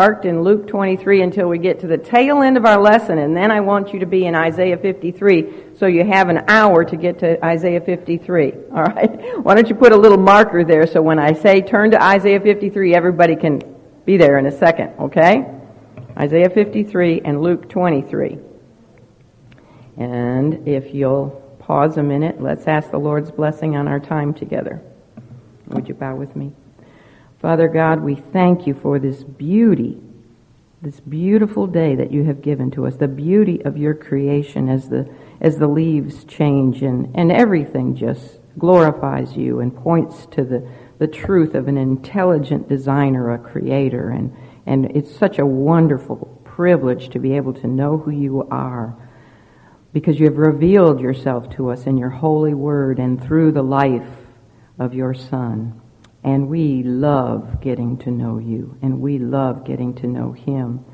marked in Luke 23 until we get to the tail end of our lesson, and then I want you to be in Isaiah 53, so you have an hour to get to Isaiah 53. All right? Why don't you put a little marker there so when I say turn to Isaiah 53, everybody can be there in a second, okay? Isaiah 53 and Luke 23. And if you'll pause a minute, let's ask the Lord's blessing on our time together. Would you bow with me? Father God, we thank you for this beauty, this beautiful day that you have given to us, the beauty of your creation as the, as the leaves change and, and everything just glorifies you and points to the, the truth of an intelligent designer, a creator. And, and it's such a wonderful privilege to be able to know who you are because you have revealed yourself to us in your holy word and through the life of your Son. And we love getting to know you, and we love getting to know him.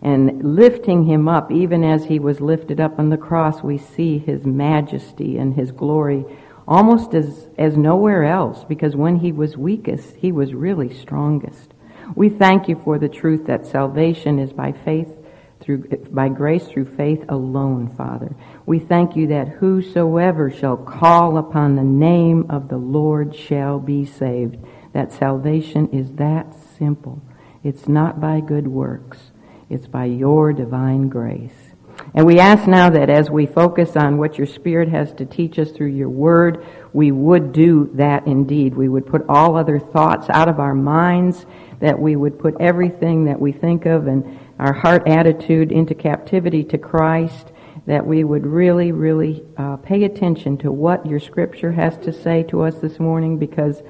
And lifting him up, even as he was lifted up on the cross, we see his majesty and his glory almost as, as nowhere else, because when he was weakest, he was really strongest. We thank you for the truth that salvation is by faith through, by grace through faith alone, Father. We thank you that whosoever shall call upon the name of the Lord shall be saved. That salvation is that simple. It's not by good works. It's by your divine grace. And we ask now that as we focus on what your Spirit has to teach us through your word, we would do that indeed. We would put all other thoughts out of our minds, that we would put everything that we think of and our heart attitude into captivity to Christ, that we would really, really uh, pay attention to what your scripture has to say to us this morning because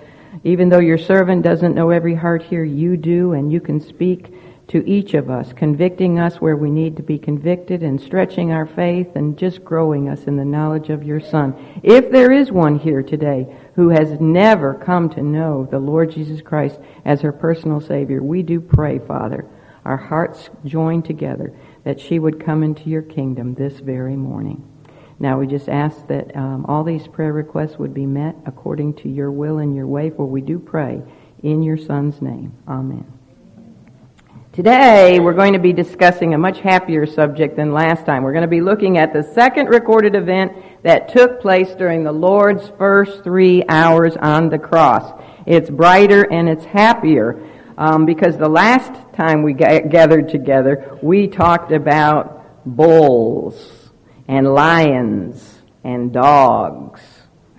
even though your servant doesn't know every heart here, you do, and you can speak to each of us, convicting us where we need to be convicted and stretching our faith and just growing us in the knowledge of your Son. If there is one here today who has never come to know the Lord Jesus Christ as her personal Savior, we do pray, Father, our hearts joined together, that she would come into your kingdom this very morning. Now we just ask that um, all these prayer requests would be met according to your will and your way, for we do pray in your Son's name. Amen. Today, we're going to be discussing a much happier subject than last time. We're going to be looking at the second recorded event that took place during the Lord's first three hours on the cross. It's brighter and it's happier um, because the last time we ga- gathered together, we talked about bulls and lions and dogs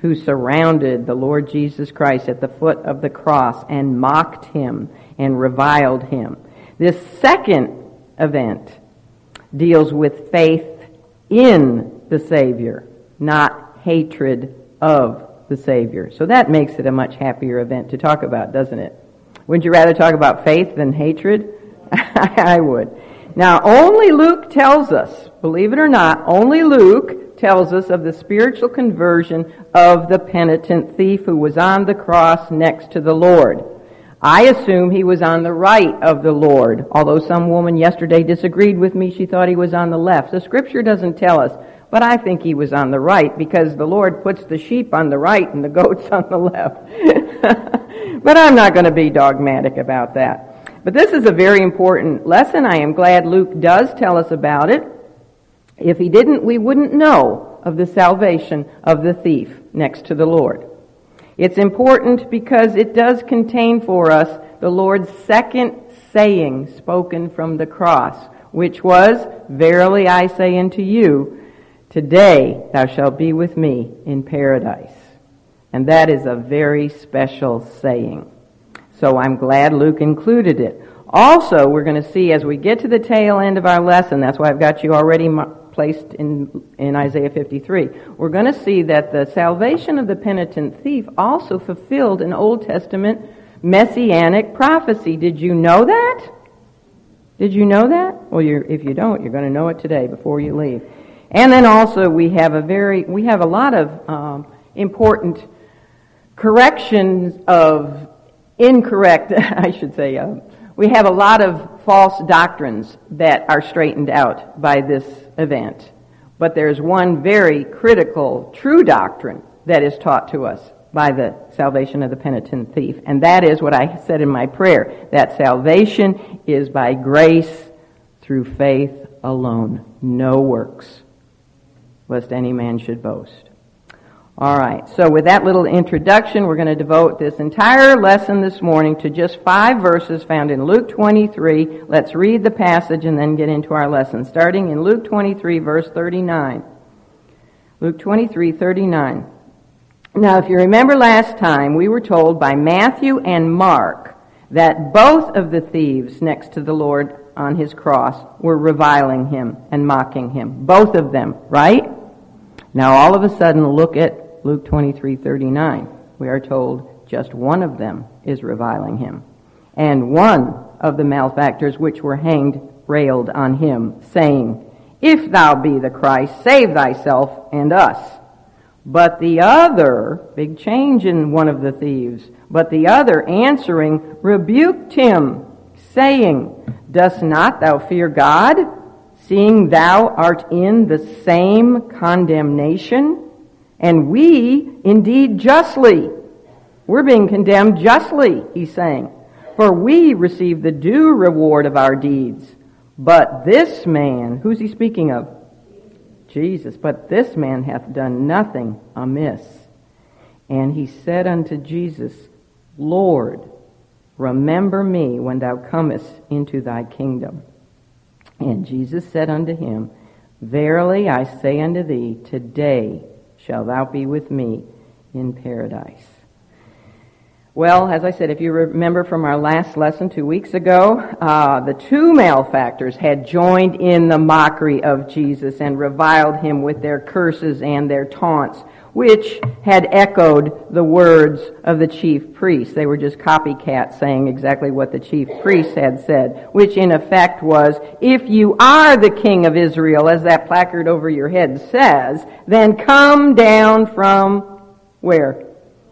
who surrounded the Lord Jesus Christ at the foot of the cross and mocked him and reviled him. This second event deals with faith in the Savior, not hatred of the Savior. So that makes it a much happier event to talk about, doesn't it? Wouldn't you rather talk about faith than hatred? I would. Now, only Luke tells us, believe it or not, only Luke tells us of the spiritual conversion of the penitent thief who was on the cross next to the Lord. I assume he was on the right of the Lord, although some woman yesterday disagreed with me. She thought he was on the left. The scripture doesn't tell us, but I think he was on the right because the Lord puts the sheep on the right and the goats on the left. But I'm not going to be dogmatic about that. But this is a very important lesson. I am glad Luke does tell us about it. If he didn't, we wouldn't know of the salvation of the thief next to the Lord. It's important because it does contain for us the Lord's second saying spoken from the cross, which was, Verily I say unto you, Today thou shalt be with me in paradise. And that is a very special saying. So I'm glad Luke included it. Also, we're going to see as we get to the tail end of our lesson, that's why I've got you already placed in, in Isaiah 53. We're going to see that the salvation of the penitent thief also fulfilled an Old Testament messianic prophecy. Did you know that? Did you know that? Well, if you don't, you're going to know it today before you leave. And then also we have a very, we have a lot of um, important corrections of incorrect, I should say, uh, we have a lot of false doctrines that are straightened out by this event. But there's one very critical, true doctrine that is taught to us by the salvation of the penitent thief. And that is what I said in my prayer, that salvation is by grace through faith alone, no works, lest any man should boast. All right, so with that little introduction, we're going to devote this entire lesson this morning to just five verses found in Luke 23. Let's read the passage and then get into our lesson. Starting in Luke 23, verse 39. Luke 23, 39. Now, if you remember last time, we were told by Matthew and Mark that both of the thieves next to the Lord on his cross were reviling him and mocking him. Both of them, right? Now, all of a sudden, look at Luke 23:39, we are told just one of them is reviling him. And one of the malefactors which were hanged railed on him, saying, If thou be the Christ, save thyself and us. But the other, big change in one of the thieves, but the other answering rebuked him, saying, Dost not thou fear God, seeing thou art in the same condemnation? And we, indeed, justly. We're being condemned justly, he's saying. For we receive the due reward of our deeds. But this man, who's he speaking of? Jesus. But this man hath done nothing amiss. And he said unto Jesus, Lord, remember me when thou comest into thy kingdom. And Jesus said unto him, Verily I say unto thee, today shall thou be with me in paradise. Well, as I said, if you remember from our last lesson two weeks ago, uh, the two malefactors had joined in the mockery of Jesus and reviled him with their curses and their taunts which had echoed the words of the chief priests. They were just copycats saying exactly what the chief priests had said, which in effect was, if you are the king of Israel, as that placard over your head says, then come down from where?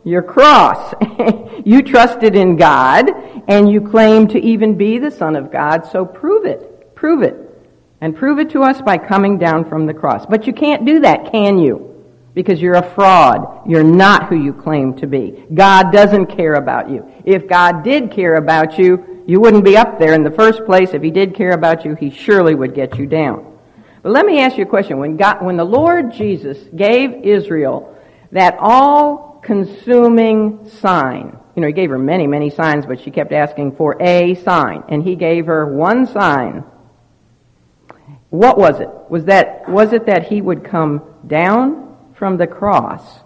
Your cross. you trusted in God, and you claim to even be the Son of God, so prove it. Prove it. And prove it to us by coming down from the cross. But you can't do that, can you? Because you're a fraud. You're not who you claim to be. God doesn't care about you. If God did care about you, you wouldn't be up there in the first place. If he did care about you, he surely would get you down. But let me ask you a question. When God, when the Lord Jesus gave Israel that all consuming sign, you know, he gave her many, many signs, but she kept asking for a sign, and he gave her one sign. What was it? Was that, was it that he would come down from the cross,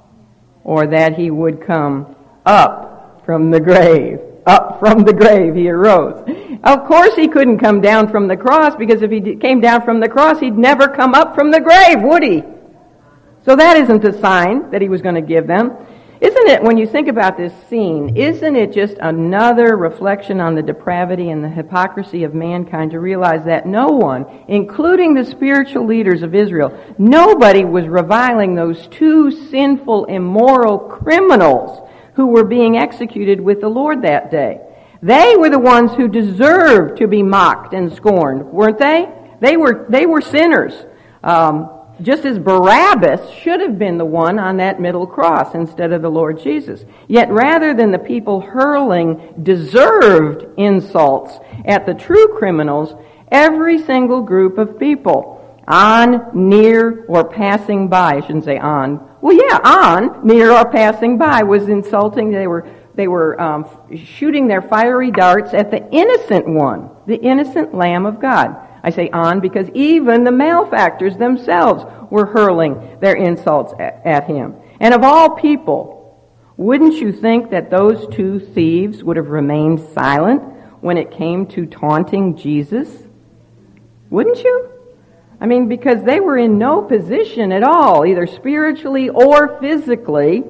or that he would come up from the grave. Up from the grave he arose. Of course he couldn't come down from the cross because if he came down from the cross, he'd never come up from the grave, would he? So that isn't the sign that he was going to give them. Isn't it, when you think about this scene, isn't it just another reflection on the depravity and the hypocrisy of mankind to realize that no one, including the spiritual leaders of Israel, nobody was reviling those two sinful, immoral criminals who were being executed with the Lord that day. They were the ones who deserved to be mocked and scorned, weren't they? They were, they were sinners. Um, just as Barabbas should have been the one on that middle cross instead of the Lord Jesus. Yet rather than the people hurling deserved insults at the true criminals, every single group of people, on, near, or passing by, I shouldn't say on, well yeah, on, near, or passing by was insulting. They were, they were um, shooting their fiery darts at the innocent one, the innocent Lamb of God. I say on because even the malefactors themselves were hurling their insults at, at him. And of all people, wouldn't you think that those two thieves would have remained silent when it came to taunting Jesus? Wouldn't you? I mean, because they were in no position at all, either spiritually or physically,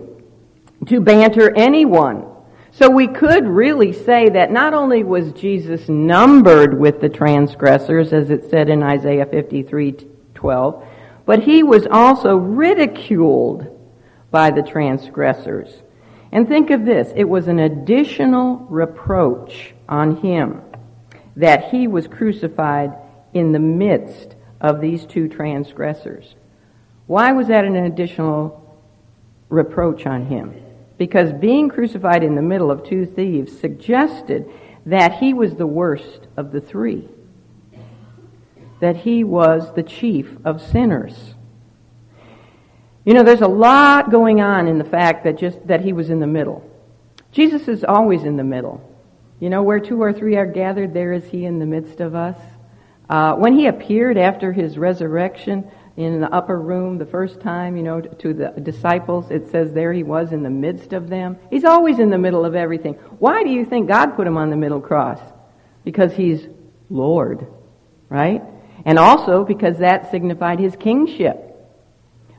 to banter anyone so we could really say that not only was Jesus numbered with the transgressors, as it said in Isaiah 53 12, but he was also ridiculed by the transgressors. And think of this it was an additional reproach on him that he was crucified in the midst of these two transgressors. Why was that an additional reproach on him? Because being crucified in the middle of two thieves suggested that he was the worst of the three, that he was the chief of sinners. You know, there's a lot going on in the fact that just that he was in the middle. Jesus is always in the middle. You know, where two or three are gathered, there is he in the midst of us. Uh, when he appeared after his resurrection, in the upper room the first time, you know, to the disciples. It says there he was in the midst of them. He's always in the middle of everything. Why do you think God put him on the middle cross? Because he's Lord, right? And also because that signified his kingship.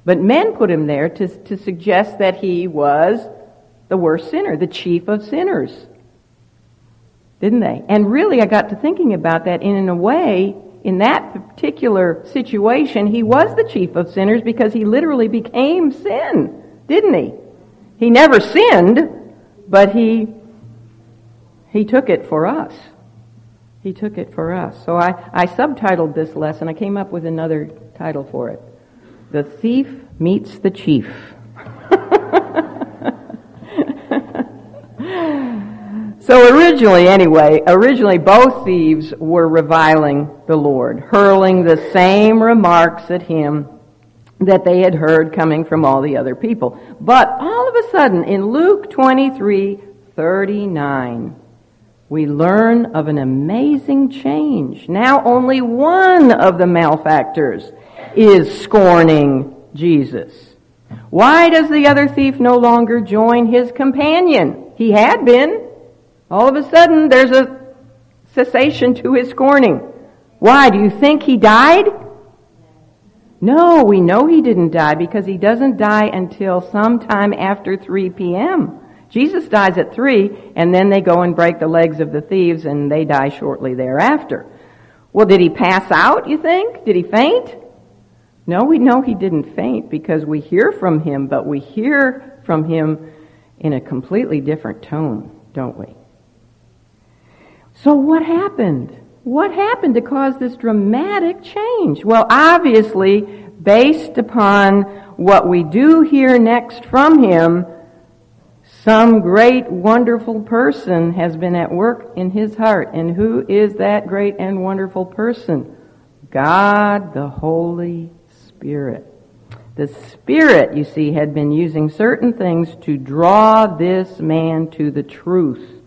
But men put him there to, to suggest that he was the worst sinner, the chief of sinners. Didn't they? And really, I got to thinking about that, and in a way, in that particular situation, he was the chief of sinners because he literally became sin, didn't he? He never sinned, but he, he took it for us. He took it for us. So I, I subtitled this lesson. I came up with another title for it. The Thief Meets the Chief. So originally, anyway, originally both thieves were reviling the Lord, hurling the same remarks at him that they had heard coming from all the other people. But all of a sudden, in Luke 23, 39, we learn of an amazing change. Now only one of the malefactors is scorning Jesus. Why does the other thief no longer join his companion? He had been. All of a sudden, there's a cessation to his scorning. Why? Do you think he died? No, we know he didn't die because he doesn't die until sometime after 3 p.m. Jesus dies at 3, and then they go and break the legs of the thieves, and they die shortly thereafter. Well, did he pass out, you think? Did he faint? No, we know he didn't faint because we hear from him, but we hear from him in a completely different tone, don't we? So what happened? What happened to cause this dramatic change? Well, obviously, based upon what we do hear next from him, some great, wonderful person has been at work in his heart. And who is that great and wonderful person? God the Holy Spirit. The Spirit, you see, had been using certain things to draw this man to the truth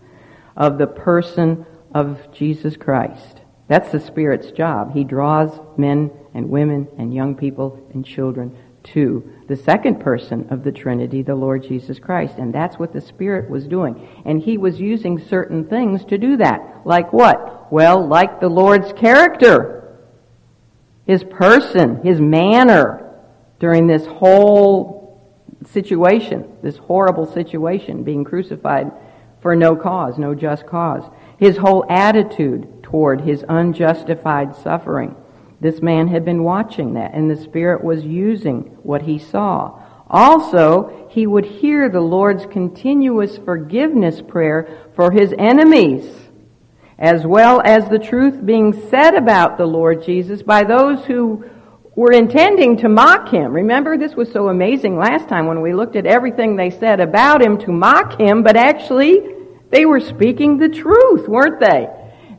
of the person of Jesus Christ. That's the Spirit's job. He draws men and women and young people and children to the second person of the Trinity, the Lord Jesus Christ. And that's what the Spirit was doing. And He was using certain things to do that. Like what? Well, like the Lord's character, His person, His manner during this whole situation, this horrible situation, being crucified for no cause, no just cause his whole attitude toward his unjustified suffering. This man had been watching that, and the Spirit was using what he saw. Also, he would hear the Lord's continuous forgiveness prayer for his enemies, as well as the truth being said about the Lord Jesus by those who were intending to mock him. Remember, this was so amazing last time when we looked at everything they said about him to mock him, but actually, they were speaking the truth, weren't they?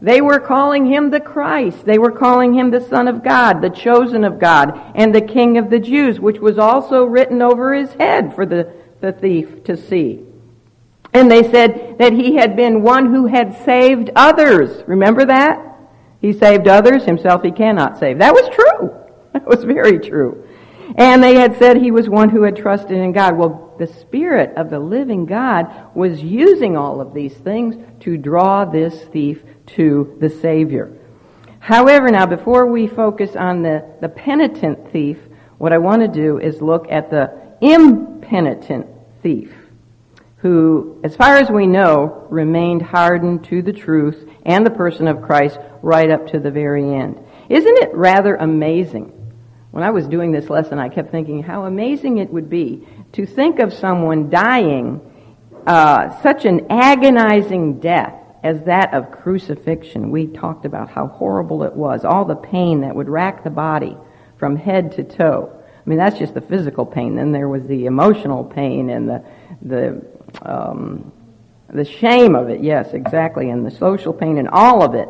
They were calling him the Christ. They were calling him the Son of God, the chosen of God, and the King of the Jews, which was also written over his head for the, the thief to see. And they said that he had been one who had saved others. Remember that? He saved others, himself he cannot save. That was true. That was very true. And they had said he was one who had trusted in God. Well, the Spirit of the living God was using all of these things to draw this thief to the Savior. However, now before we focus on the, the penitent thief, what I want to do is look at the impenitent thief, who, as far as we know, remained hardened to the truth and the person of Christ right up to the very end. Isn't it rather amazing when I was doing this lesson, I kept thinking how amazing it would be to think of someone dying uh, such an agonizing death as that of crucifixion. We talked about how horrible it was, all the pain that would rack the body from head to toe. I mean, that's just the physical pain. Then there was the emotional pain and the, the um, the shame of it, yes, exactly, and the social pain and all of it.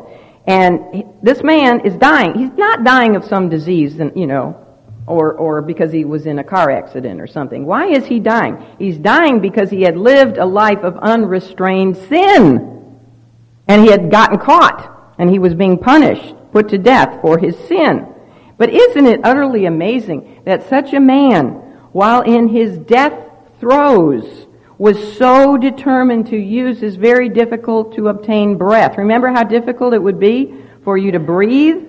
And this man is dying. He's not dying of some disease, you know, or, or because he was in a car accident or something. Why is he dying? He's dying because he had lived a life of unrestrained sin. And he had gotten caught, and he was being punished, put to death for his sin. But isn't it utterly amazing that such a man, while in his death throes, was so determined to use his very difficult to obtain breath. Remember how difficult it would be for you to breathe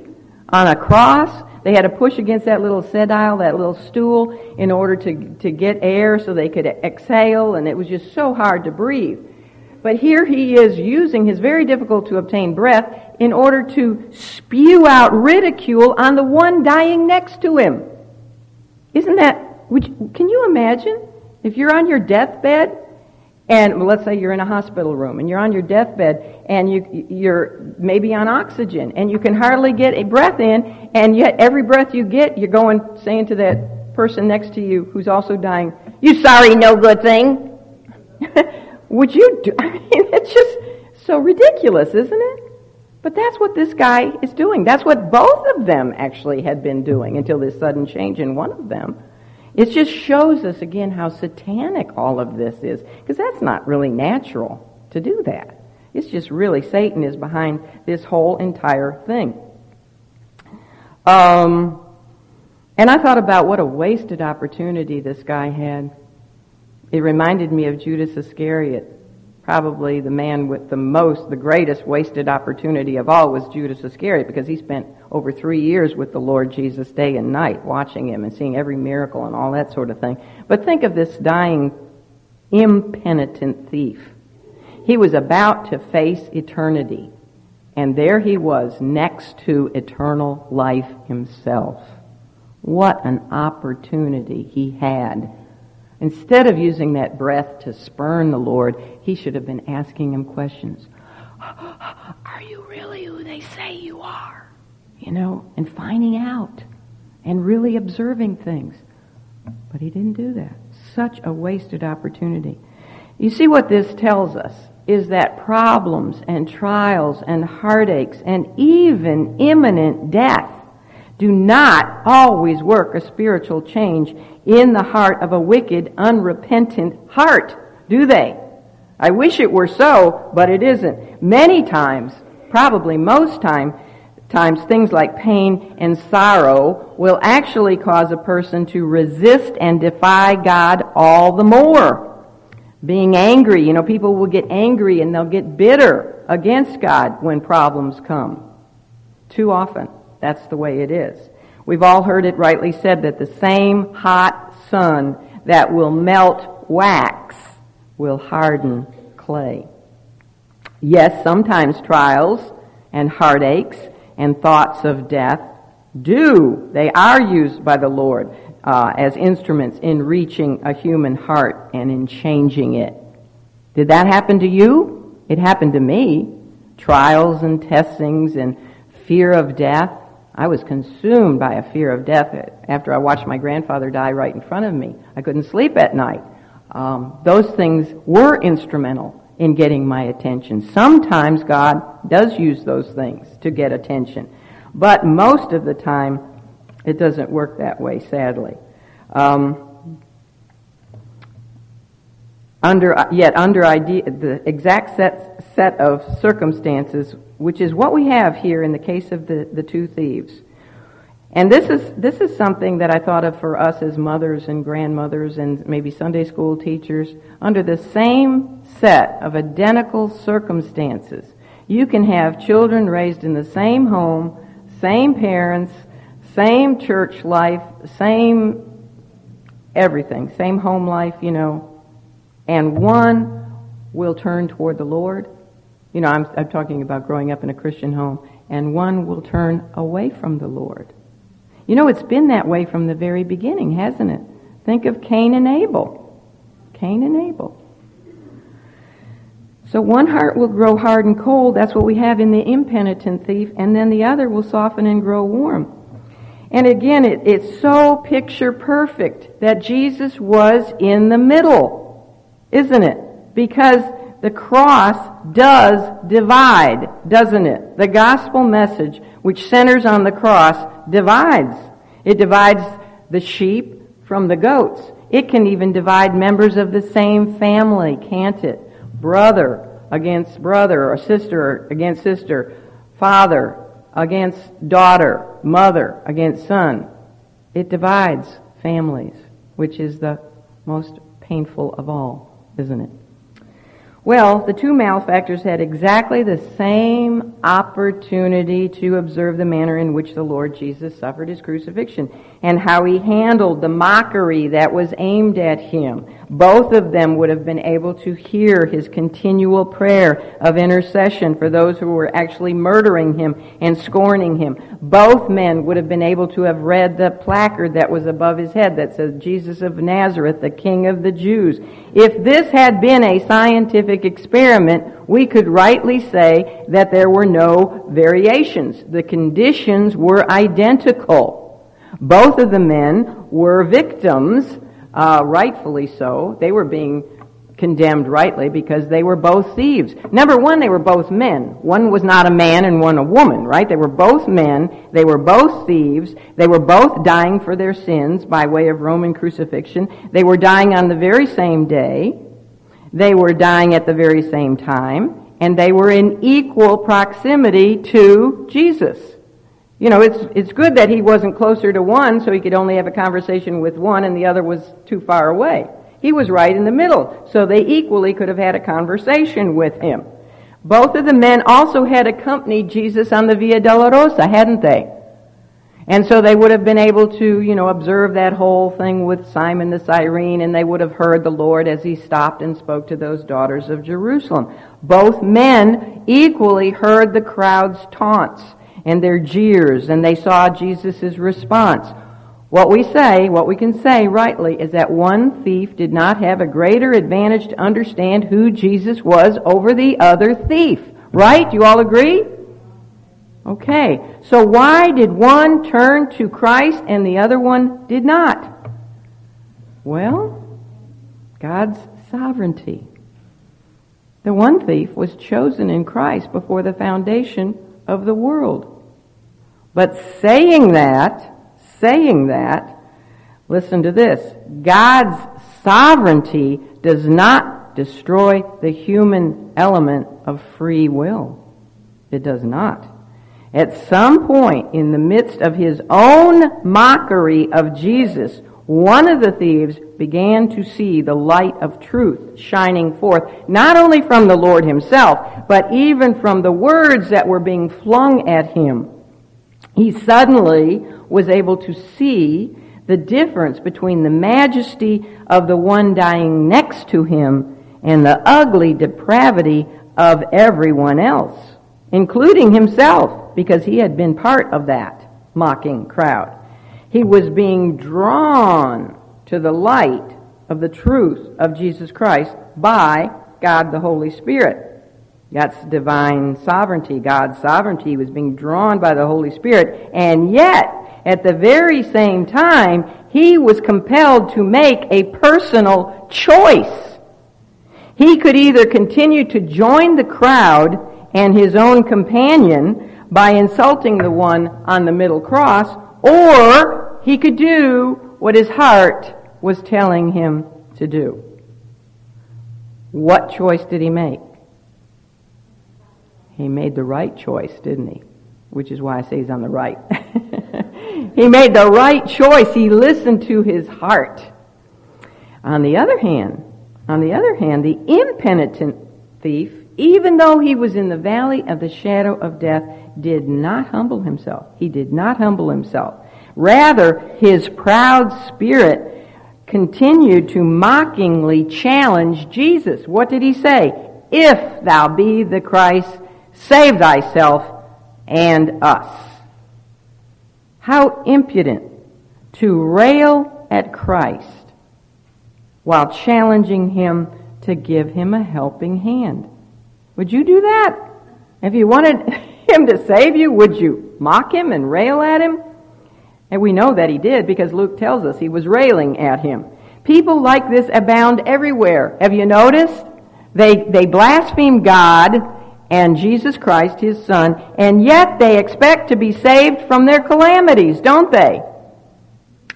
on a cross? They had to push against that little sedile, that little stool, in order to, to get air so they could exhale, and it was just so hard to breathe. But here he is using his very difficult to obtain breath in order to spew out ridicule on the one dying next to him. Isn't that, which, can you imagine? If you're on your deathbed, and let's say you're in a hospital room and you're on your deathbed and you, you're maybe on oxygen and you can hardly get a breath in, and yet every breath you get, you're going saying to that person next to you who's also dying, "You sorry, no good thing." Would you do? I mean, it's just so ridiculous, isn't it? But that's what this guy is doing. That's what both of them actually had been doing until this sudden change in one of them. It just shows us again how satanic all of this is, because that's not really natural to do that. It's just really Satan is behind this whole entire thing. Um, and I thought about what a wasted opportunity this guy had. It reminded me of Judas Iscariot probably the man with the most, the greatest wasted opportunity of all was Judas Iscariot because he spent over three years with the Lord Jesus day and night watching him and seeing every miracle and all that sort of thing. But think of this dying, impenitent thief. He was about to face eternity. And there he was next to eternal life himself. What an opportunity he had Instead of using that breath to spurn the Lord, he should have been asking him questions. Are you really who they say you are? You know, and finding out and really observing things. But he didn't do that. Such a wasted opportunity. You see what this tells us is that problems and trials and heartaches and even imminent death do not always work a spiritual change in the heart of a wicked, unrepentant heart, do they? I wish it were so, but it isn't. Many times, probably most time, times, things like pain and sorrow will actually cause a person to resist and defy God all the more. Being angry, you know, people will get angry and they'll get bitter against God when problems come. Too often. That's the way it is. We've all heard it rightly said that the same hot sun that will melt wax will harden clay. Yes, sometimes trials and heartaches and thoughts of death do, they are used by the Lord uh, as instruments in reaching a human heart and in changing it. Did that happen to you? It happened to me. Trials and testings and fear of death I was consumed by a fear of death after I watched my grandfather die right in front of me. I couldn't sleep at night. Um, those things were instrumental in getting my attention. Sometimes God does use those things to get attention, but most of the time it doesn't work that way, sadly. Um, under uh, yet under idea, the exact set, set of circumstances, which is what we have here in the case of the, the two thieves. And this is this is something that I thought of for us as mothers and grandmothers and maybe Sunday school teachers. Under the same set of identical circumstances, you can have children raised in the same home, same parents, same church life, same everything, same home life, you know, and one will turn toward the Lord. You know, I'm, I'm talking about growing up in a Christian home, and one will turn away from the Lord. You know, it's been that way from the very beginning, hasn't it? Think of Cain and Abel. Cain and Abel. So one heart will grow hard and cold. That's what we have in the impenitent thief. And then the other will soften and grow warm. And again, it, it's so picture perfect that Jesus was in the middle isn't it? Because the cross does divide, doesn't it? The gospel message, which centers on the cross, divides. It divides the sheep from the goats. It can even divide members of the same family, can't it? Brother against brother, or sister against sister, father against daughter, mother against son. It divides families, which is the most painful of all, isn't it? Well, the two malefactors had exactly the same opportunity to observe the manner in which the Lord Jesus suffered his crucifixion and how he handled the mockery that was aimed at him. Both of them would have been able to hear his continual prayer of intercession for those who were actually murdering him and scorning him. Both men would have been able to have read the placard that was above his head that says, Jesus of Nazareth, the King of the Jews. If this had been a scientific experiment, we could rightly say that there were no variations. The conditions were identical. Both of the men were victims, uh, rightfully so. They were being condemned rightly because they were both thieves. Number one, they were both men. One was not a man and one a woman, right? They were both men. They were both thieves. They were both dying for their sins by way of Roman crucifixion. They were dying on the very same day. They were dying at the very same time. And they were in equal proximity to Jesus. You know, it's, it's good that he wasn't closer to one so he could only have a conversation with one and the other was too far away. He was right in the middle, so they equally could have had a conversation with him. Both of the men also had accompanied Jesus on the Via Dolorosa, hadn't they? And so they would have been able to, you know, observe that whole thing with Simon the Cyrene, and they would have heard the Lord as he stopped and spoke to those daughters of Jerusalem. Both men equally heard the crowd's taunts and their jeers, and they saw Jesus' response. What we say, what we can say rightly, is that one thief did not have a greater advantage to understand who Jesus was over the other thief. Right? You all agree? Okay. So why did one turn to Christ and the other one did not? Well, God's sovereignty. The one thief was chosen in Christ before the foundation of the world. But saying that, saying that, listen to this. God's sovereignty does not destroy the human element of free will. It does not. At some point in the midst of his own mockery of Jesus, one of the thieves began to see the light of truth shining forth, not only from the Lord himself, but even from the words that were being flung at him. He suddenly was able to see the difference between the majesty of the one dying next to him and the ugly depravity of everyone else, including himself, because he had been part of that mocking crowd. He was being drawn to the light of the truth of Jesus Christ by God the Holy Spirit. That's divine sovereignty. God's sovereignty was being drawn by the Holy Spirit. And yet, at the very same time, he was compelled to make a personal choice. He could either continue to join the crowd and his own companion by insulting the one on the middle cross, or he could do what his heart was telling him to do. What choice did he make? He made the right choice, didn't he? Which is why I say he's on the right. he made the right choice. He listened to his heart. On the other hand, on the other hand, the impenitent thief, even though he was in the valley of the shadow of death, did not humble himself. He did not humble himself. Rather, his proud spirit continued to mockingly challenge Jesus. What did he say? If thou be the Christ, Save thyself and us. How impudent to rail at Christ while challenging him to give him a helping hand. Would you do that? If you wanted him to save you, would you mock him and rail at him? And we know that he did because Luke tells us he was railing at him. People like this abound everywhere. Have you noticed? They, they blaspheme God and Jesus Christ, his son, and yet they expect to be saved from their calamities, don't they?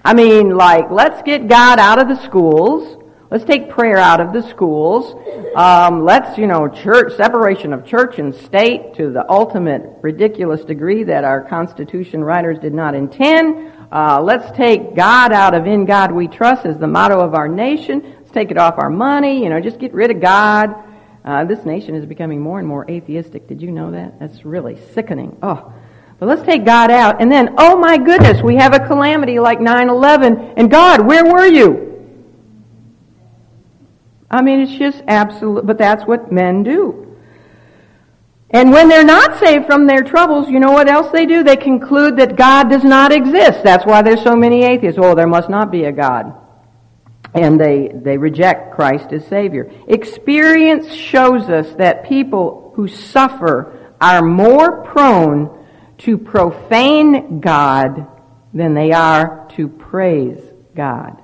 I mean, like, let's get God out of the schools. Let's take prayer out of the schools. Um, let's, you know, church, separation of church and state to the ultimate ridiculous degree that our Constitution writers did not intend. Uh, let's take God out of In God We Trust as the motto of our nation. Let's take it off our money, you know, just get rid of God. Uh, this nation is becoming more and more atheistic. Did you know that? That's really sickening. Oh. But let's take God out. And then, oh my goodness, we have a calamity like 9-11. And God, where were you? I mean, it's just absolute, but that's what men do. And when they're not saved from their troubles, you know what else they do? They conclude that God does not exist. That's why there's so many atheists. Oh, there must not be a God and they, they reject Christ as Savior. Experience shows us that people who suffer are more prone to profane God than they are to praise God.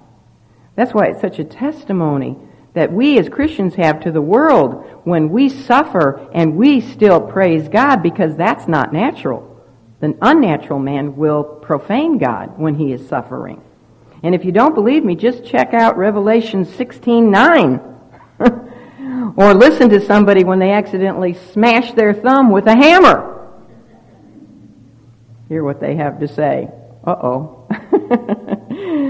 That's why it's such a testimony that we as Christians have to the world when we suffer and we still praise God because that's not natural. The unnatural man will profane God when he is suffering. And if you don't believe me, just check out Revelation 16:9. or listen to somebody when they accidentally smash their thumb with a hammer. Hear what they have to say. Uh-oh.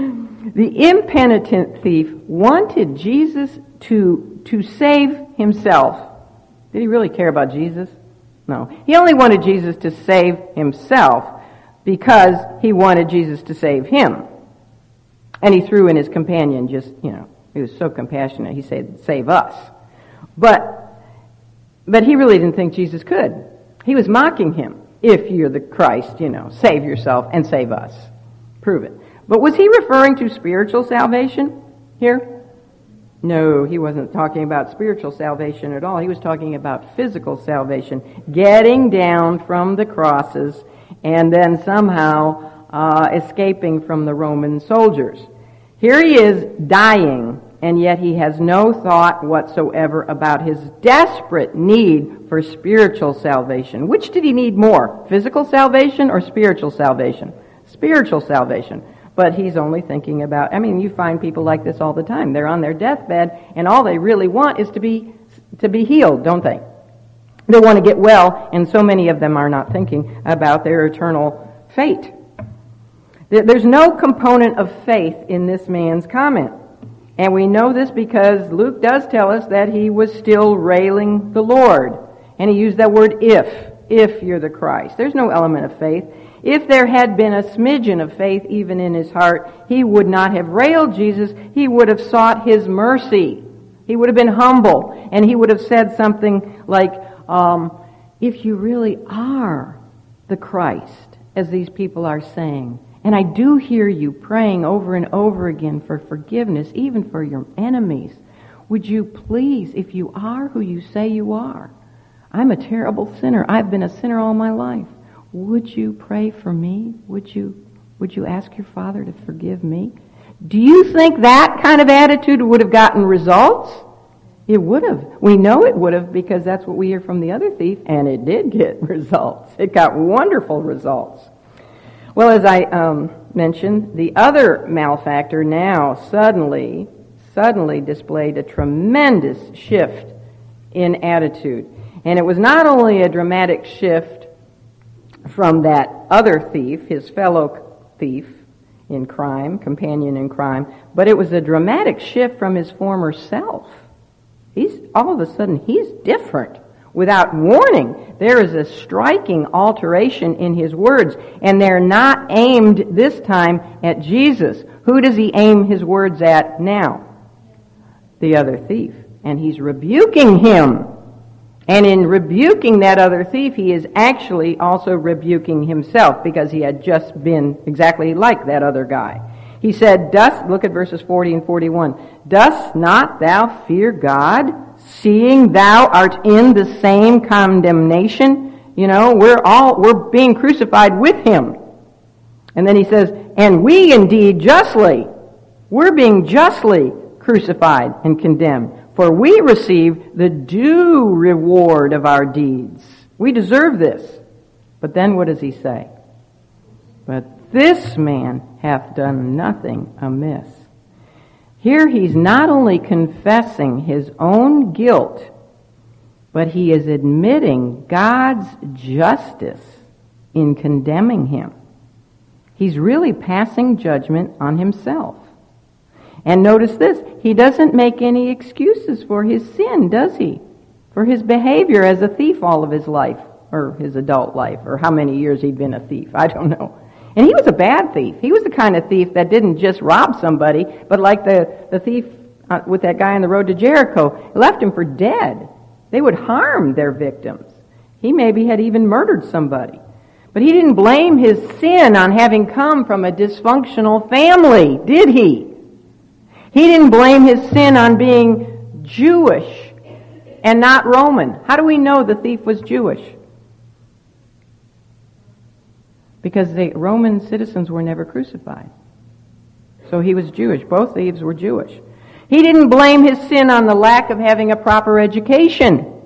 the impenitent thief wanted Jesus to, to save himself. Did he really care about Jesus? No. He only wanted Jesus to save himself because he wanted Jesus to save him. And he threw in his companion, just, you know, he was so compassionate. He said, save us. But, but he really didn't think Jesus could. He was mocking him. If you're the Christ, you know, save yourself and save us. Prove it. But was he referring to spiritual salvation here? No, he wasn't talking about spiritual salvation at all. He was talking about physical salvation. Getting down from the crosses and then somehow uh, escaping from the Roman soldiers. Here he is dying, and yet he has no thought whatsoever about his desperate need for spiritual salvation. Which did he need more, physical salvation or spiritual salvation? Spiritual salvation. But he's only thinking about, I mean, you find people like this all the time. They're on their deathbed, and all they really want is to be, to be healed, don't they? They want to get well, and so many of them are not thinking about their eternal fate. There's no component of faith in this man's comment. And we know this because Luke does tell us that he was still railing the Lord. And he used that word if, if you're the Christ. There's no element of faith. If there had been a smidgen of faith even in his heart, he would not have railed Jesus. He would have sought his mercy. He would have been humble. And he would have said something like, um, if you really are the Christ, as these people are saying, and I do hear you praying over and over again for forgiveness, even for your enemies. Would you please, if you are who you say you are, I'm a terrible sinner. I've been a sinner all my life. Would you pray for me? Would you, would you ask your Father to forgive me? Do you think that kind of attitude would have gotten results? It would have. We know it would have because that's what we hear from the other thief, and it did get results. It got wonderful results. Well, as I um, mentioned, the other malefactor now suddenly, suddenly displayed a tremendous shift in attitude. And it was not only a dramatic shift from that other thief, his fellow thief in crime, companion in crime, but it was a dramatic shift from his former self. He's, all of a sudden, he's different without warning. There is a striking alteration in his words, and they're not aimed this time at Jesus. Who does he aim his words at now? The other thief. And he's rebuking him. And in rebuking that other thief, he is actually also rebuking himself because he had just been exactly like that other guy. He said, Dost, look at verses 40 and 41. Dost not thou fear God? seeing thou art in the same condemnation. You know, we're all, we're being crucified with him. And then he says, and we indeed justly, we're being justly crucified and condemned. For we receive the due reward of our deeds. We deserve this. But then what does he say? But this man hath done nothing amiss. Here he's not only confessing his own guilt, but he is admitting God's justice in condemning him. He's really passing judgment on himself. And notice this, he doesn't make any excuses for his sin, does he? For his behavior as a thief all of his life, or his adult life, or how many years he'd been a thief. I don't know. And he was a bad thief. He was the kind of thief that didn't just rob somebody, but like the, the thief uh, with that guy on the road to Jericho, left him for dead. They would harm their victims. He maybe had even murdered somebody. But he didn't blame his sin on having come from a dysfunctional family, did he? He didn't blame his sin on being Jewish and not Roman. How do we know the thief was Jewish? Because the Roman citizens were never crucified. So he was Jewish. Both thieves were Jewish. He didn't blame his sin on the lack of having a proper education.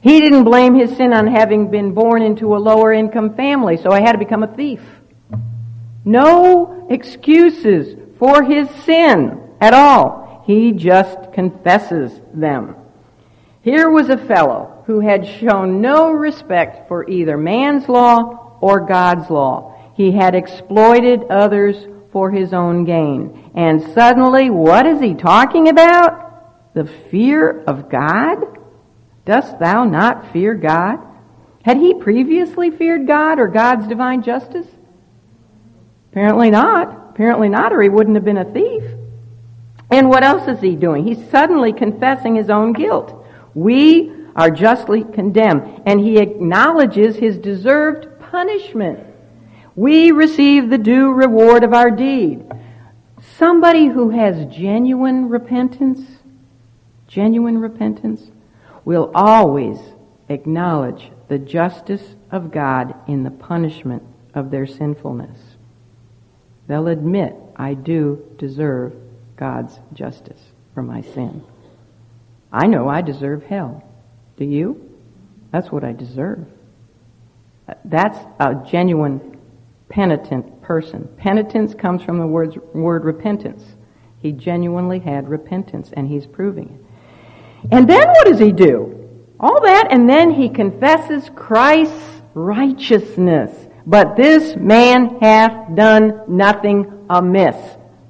He didn't blame his sin on having been born into a lower income family, so I had to become a thief. No excuses for his sin at all. He just confesses them. Here was a fellow who had shown no respect for either man's law or God's law. He had exploited others for his own gain. And suddenly, what is he talking about? The fear of God? Dost thou not fear God? Had he previously feared God or God's divine justice? Apparently not. Apparently not, or he wouldn't have been a thief. And what else is he doing? He's suddenly confessing his own guilt. We are justly condemned, and he acknowledges his deserved punishment. We receive the due reward of our deed. Somebody who has genuine repentance, genuine repentance, will always acknowledge the justice of God in the punishment of their sinfulness. They'll admit, I do deserve God's justice for my sin. I know I deserve hell. Do you? That's what I deserve. That's a genuine penitent person. Penitence comes from the word, word repentance. He genuinely had repentance, and he's proving it. And then what does he do? All that, and then he confesses Christ's righteousness. But this man hath done nothing amiss.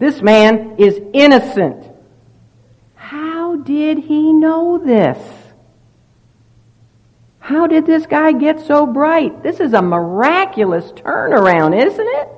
This man is innocent. How did he know this? How did this guy get so bright? This is a miraculous turnaround, isn't it?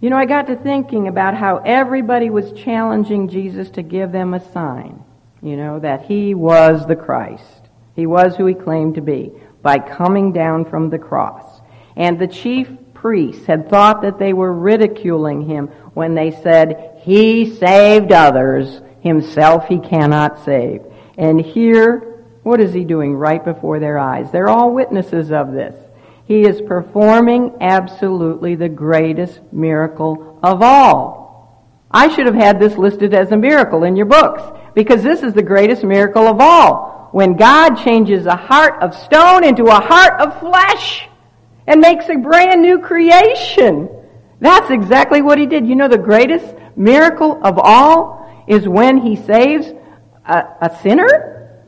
You know, I got to thinking about how everybody was challenging Jesus to give them a sign you know, that he was the Christ. He was who he claimed to be by coming down from the cross. And the chief priests had thought that they were ridiculing him when they said, He saved others, himself he cannot save. And here, what is he doing right before their eyes? They're all witnesses of this. He is performing absolutely the greatest miracle of all. I should have had this listed as a miracle in your books because this is the greatest miracle of all. When God changes a heart of stone into a heart of flesh and makes a brand new creation. That's exactly what he did. You know, the greatest miracle of all is when he saves a, a sinner.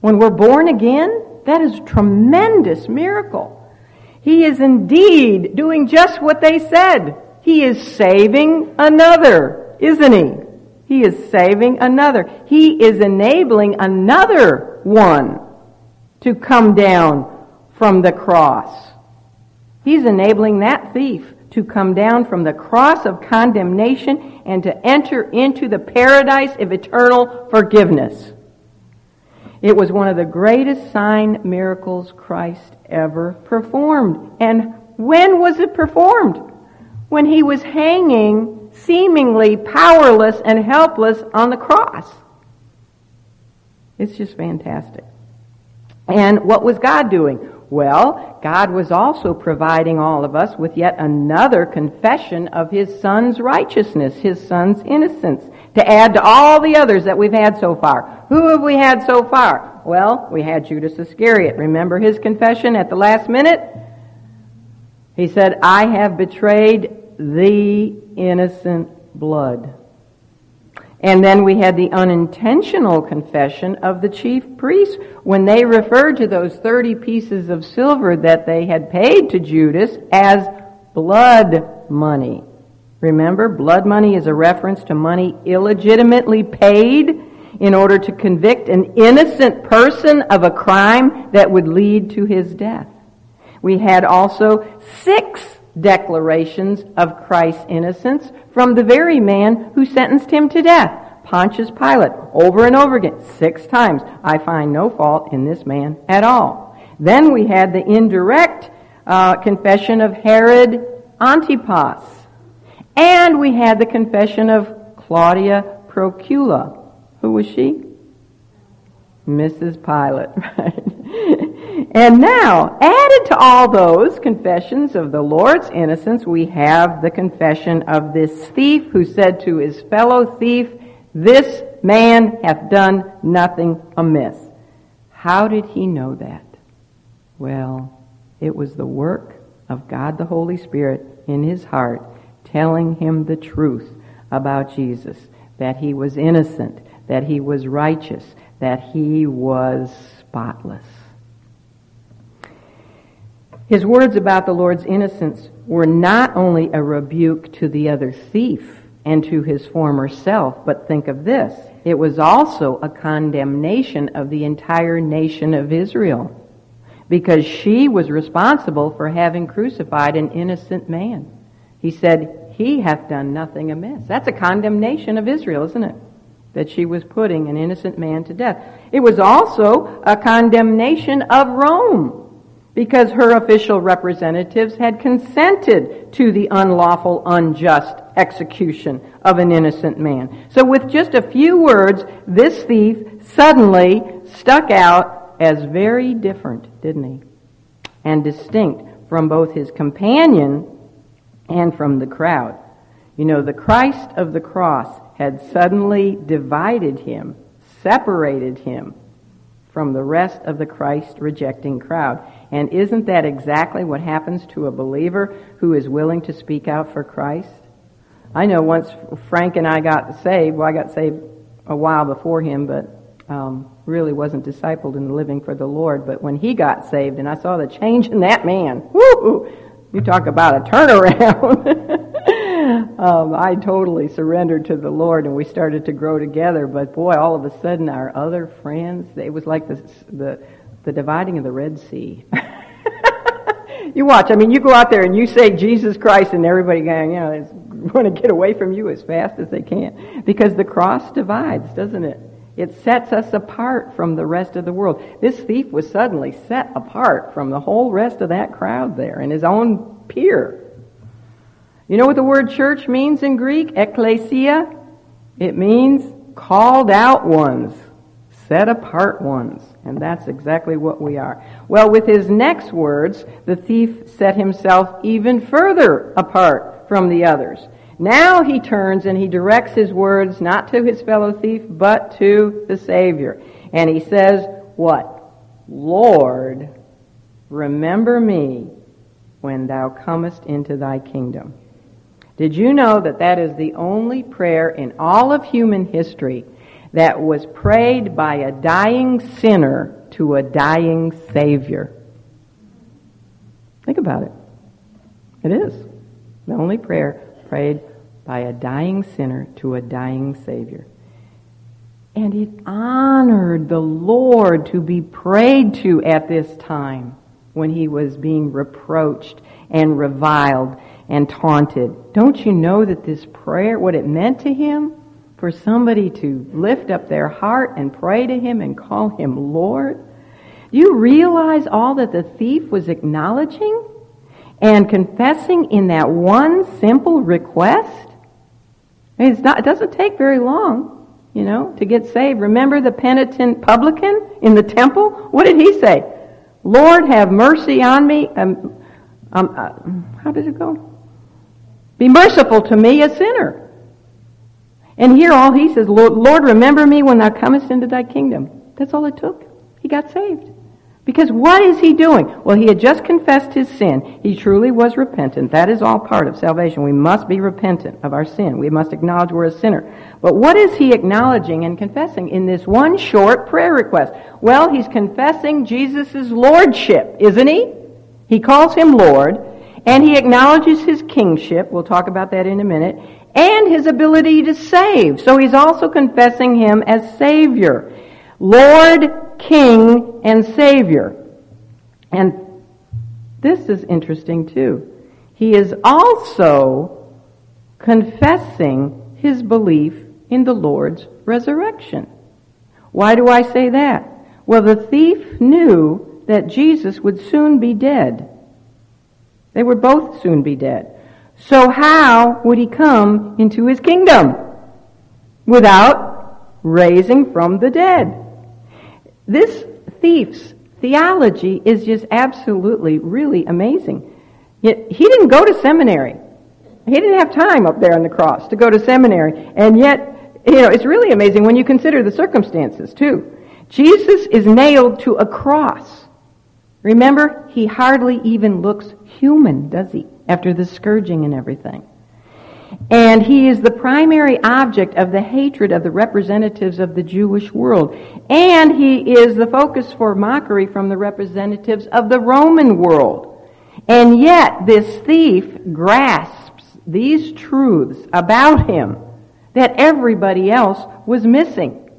When we're born again, that is a tremendous miracle. He is indeed doing just what they said. He is saving another, isn't he? He is saving another. He is enabling another one to come down from the cross. He's enabling that thief to come down from the cross of condemnation and to enter into the paradise of eternal forgiveness. It was one of the greatest sign miracles Christ ever performed. And when was it performed? When he was hanging seemingly powerless and helpless on the cross. It's just fantastic. And what was God doing? Well, God was also providing all of us with yet another confession of His Son's righteousness, His Son's innocence, to add to all the others that we've had so far. Who have we had so far? Well, we had Judas Iscariot. Remember his confession at the last minute? He said, I have betrayed the innocent blood. And then we had the unintentional confession of the chief priests when they referred to those 30 pieces of silver that they had paid to Judas as blood money. Remember, blood money is a reference to money illegitimately paid in order to convict an innocent person of a crime that would lead to his death. We had also six declarations of Christ's innocence from the very man who sentenced him to death. Pontius Pilate, over and over again, six times. I find no fault in this man at all. Then we had the indirect uh, confession of Herod Antipas. And we had the confession of Claudia Procula. Who was she? Mrs. Pilate, right? And now, added to all those confessions of the Lord's innocence, we have the confession of this thief who said to his fellow thief, This man hath done nothing amiss. How did he know that? Well, it was the work of God the Holy Spirit in his heart telling him the truth about Jesus, that he was innocent, that he was righteous, that he was spotless. His words about the Lord's innocence were not only a rebuke to the other thief and to his former self, but think of this. It was also a condemnation of the entire nation of Israel because she was responsible for having crucified an innocent man. He said, He hath done nothing amiss. That's a condemnation of Israel, isn't it? that she was putting an innocent man to death. It was also a condemnation of Rome because her official representatives had consented to the unlawful, unjust execution of an innocent man. So with just a few words, this thief suddenly stuck out as very different, didn't he? And distinct from both his companion and from the crowd. You know, the Christ of the cross had suddenly divided him, separated him from the rest of the Christ rejecting crowd. And isn't that exactly what happens to a believer who is willing to speak out for Christ? I know once Frank and I got saved, well, I got saved a while before him, but um, really wasn't discipled in living for the Lord. But when he got saved and I saw the change in that man, whoo, you talk about a turnaround. um, I totally surrendered to the Lord, and we started to grow together. But boy, all of a sudden, our other friends, it was like the the, the dividing of the Red Sea. you watch. I mean, you go out there and you say Jesus Christ, and everybody going, you know, is going to get away from you as fast as they can because the cross divides, doesn't it? It sets us apart from the rest of the world. This thief was suddenly set apart from the whole rest of that crowd there and his own peer. You know what the word church means in Greek? Ecclesia? It means called out ones, set apart ones. And that's exactly what we are. Well, with his next words, the thief set himself even further apart from the others. Now he turns and he directs his words not to his fellow thief, but to the Savior. And he says, What? Lord, remember me when thou comest into thy kingdom. Did you know that that is the only prayer in all of human history that was prayed by a dying sinner to a dying Savior? Think about it. It is the only prayer prayed by a dying sinner to a dying Savior. And it honored the Lord to be prayed to at this time when he was being reproached and reviled and taunted. Don't you know that this prayer, what it meant to him? For somebody to lift up their heart and pray to him and call him Lord? Do you realize all that the thief was acknowledging and confessing in that one simple request? It's not, it doesn't take very long, you know, to get saved. Remember the penitent publican in the temple? What did he say? Lord, have mercy on me. Um, um, uh, how did it go? Be merciful to me, a sinner. And here all he says, Lord, Lord, remember me when thou comest into thy kingdom. That's all it took. He got saved. Because what is he doing? Well, he had just confessed his sin. He truly was repentant. That is all part of salvation. We must be repentant of our sin. We must acknowledge we're a sinner. But what is he acknowledging and confessing in this one short prayer request? Well, he's confessing Jesus' lordship, isn't he? He calls him Lord, and he acknowledges his kingship. We'll talk about that in a minute. And his ability to save. So he's also confessing him as Savior. Lord, King, and Savior. And this is interesting too. He is also confessing his belief in the Lord's resurrection. Why do I say that? Well, the thief knew that Jesus would soon be dead. They would both soon be dead. So how would he come into his kingdom? Without raising from the dead. This thief's theology is just absolutely, really amazing. Yet he didn't go to seminary. He didn't have time up there on the cross to go to seminary. And yet, you know, it's really amazing when you consider the circumstances, too. Jesus is nailed to a cross. Remember, he hardly even looks human, does he, after the scourging and everything. And he is the primary object of the hatred of the representatives of the Jewish world. And he is the focus for mockery from the representatives of the Roman world. And yet, this thief grasps these truths about him that everybody else was missing.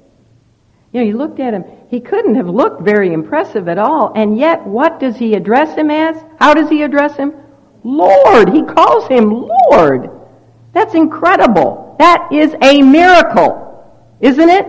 You know, you looked at him, he couldn't have looked very impressive at all, and yet what does he address him as? How does he address him? Lord. He calls him Lord. That's incredible. That is a miracle, isn't it?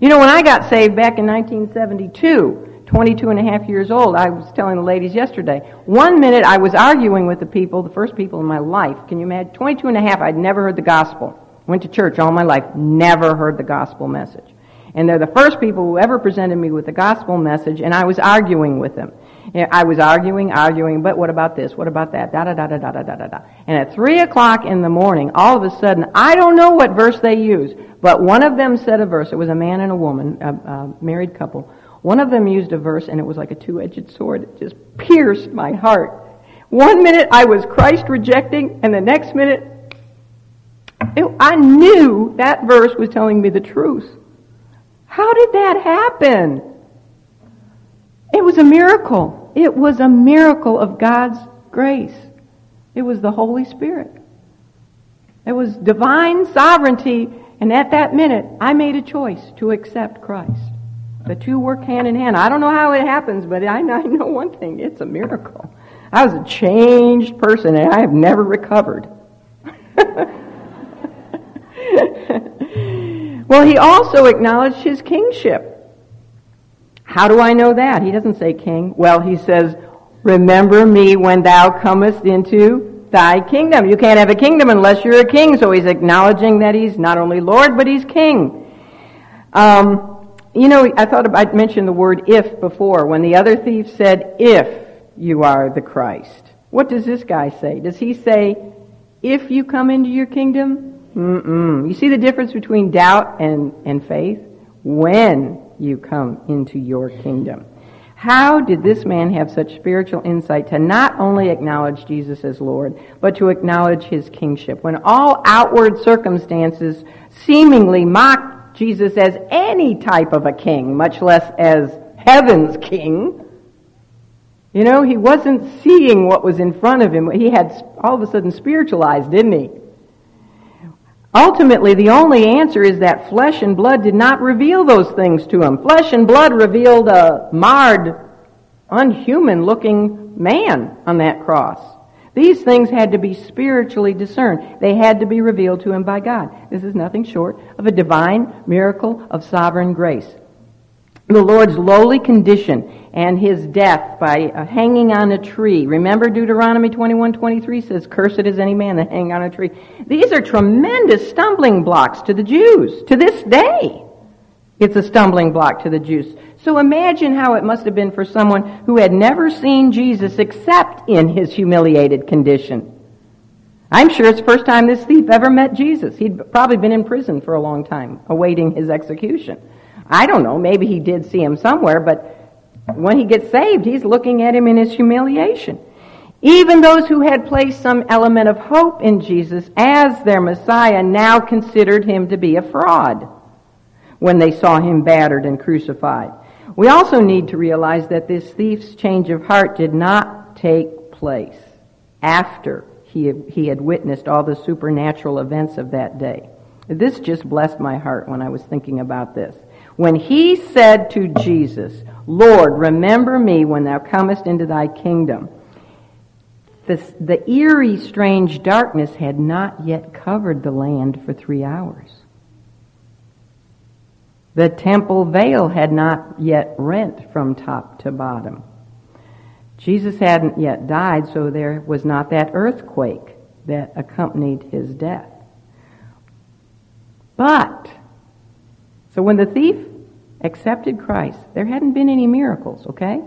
You know, when I got saved back in 1972, 22 and a half years old, I was telling the ladies yesterday, one minute I was arguing with the people, the first people in my life. Can you imagine? 22 and a half, I'd never heard the gospel. Went to church all my life, never heard the gospel message. And they're the first people who ever presented me with the gospel message, and I was arguing with them. I was arguing, arguing, but what about this? What about that? Da da da da da da da da. And at three o'clock in the morning, all of a sudden, I don't know what verse they used, but one of them said a verse. It was a man and a woman, a, a married couple. One of them used a verse, and it was like a two-edged sword. It just pierced my heart. One minute I was Christ rejecting, and the next minute, it, I knew that verse was telling me the truth. How did that happen? It was a miracle. It was a miracle of God's grace. It was the Holy Spirit. It was divine sovereignty, and at that minute, I made a choice to accept Christ. The two work hand in hand. I don't know how it happens, but I know one thing it's a miracle. I was a changed person, and I have never recovered. well, he also acknowledged his kingship. How do I know that? He doesn't say king. Well, he says, remember me when thou comest into thy kingdom. You can't have a kingdom unless you're a king. So he's acknowledging that he's not only Lord, but he's king. Um, you know, I thought I'd mentioned the word if before. When the other thief said, if you are the Christ. What does this guy say? Does he say, if you come into your kingdom? Mm-mm. You see the difference between doubt and, and faith? When you come into your kingdom. How did this man have such spiritual insight to not only acknowledge Jesus as Lord, but to acknowledge his kingship? When all outward circumstances seemingly mock Jesus as any type of a king, much less as heaven's king, you know, he wasn't seeing what was in front of him. He had all of a sudden spiritualized, didn't he? Ultimately, the only answer is that flesh and blood did not reveal those things to him. Flesh and blood revealed a marred, unhuman looking man on that cross. These things had to be spiritually discerned. They had to be revealed to him by God. This is nothing short of a divine miracle of sovereign grace the Lord's lowly condition and his death by uh, hanging on a tree. Remember Deuteronomy 21:23 says, "Cursed is any man that hang on a tree." These are tremendous stumbling blocks to the Jews to this day. It's a stumbling block to the Jews. So imagine how it must have been for someone who had never seen Jesus except in his humiliated condition. I'm sure it's the first time this thief ever met Jesus. He'd probably been in prison for a long time, awaiting his execution. I don't know, maybe he did see him somewhere, but when he gets saved, he's looking at him in his humiliation. Even those who had placed some element of hope in Jesus as their Messiah now considered him to be a fraud when they saw him battered and crucified. We also need to realize that this thief's change of heart did not take place after he he had witnessed all the supernatural events of that day. This just blessed my heart when I was thinking about this. When he said to Jesus, Lord, remember me when thou comest into thy kingdom, the, the eerie, strange darkness had not yet covered the land for three hours. The temple veil had not yet rent from top to bottom. Jesus hadn't yet died, so there was not that earthquake that accompanied his death. But, so when the thief accepted Christ, there hadn't been any miracles, okay?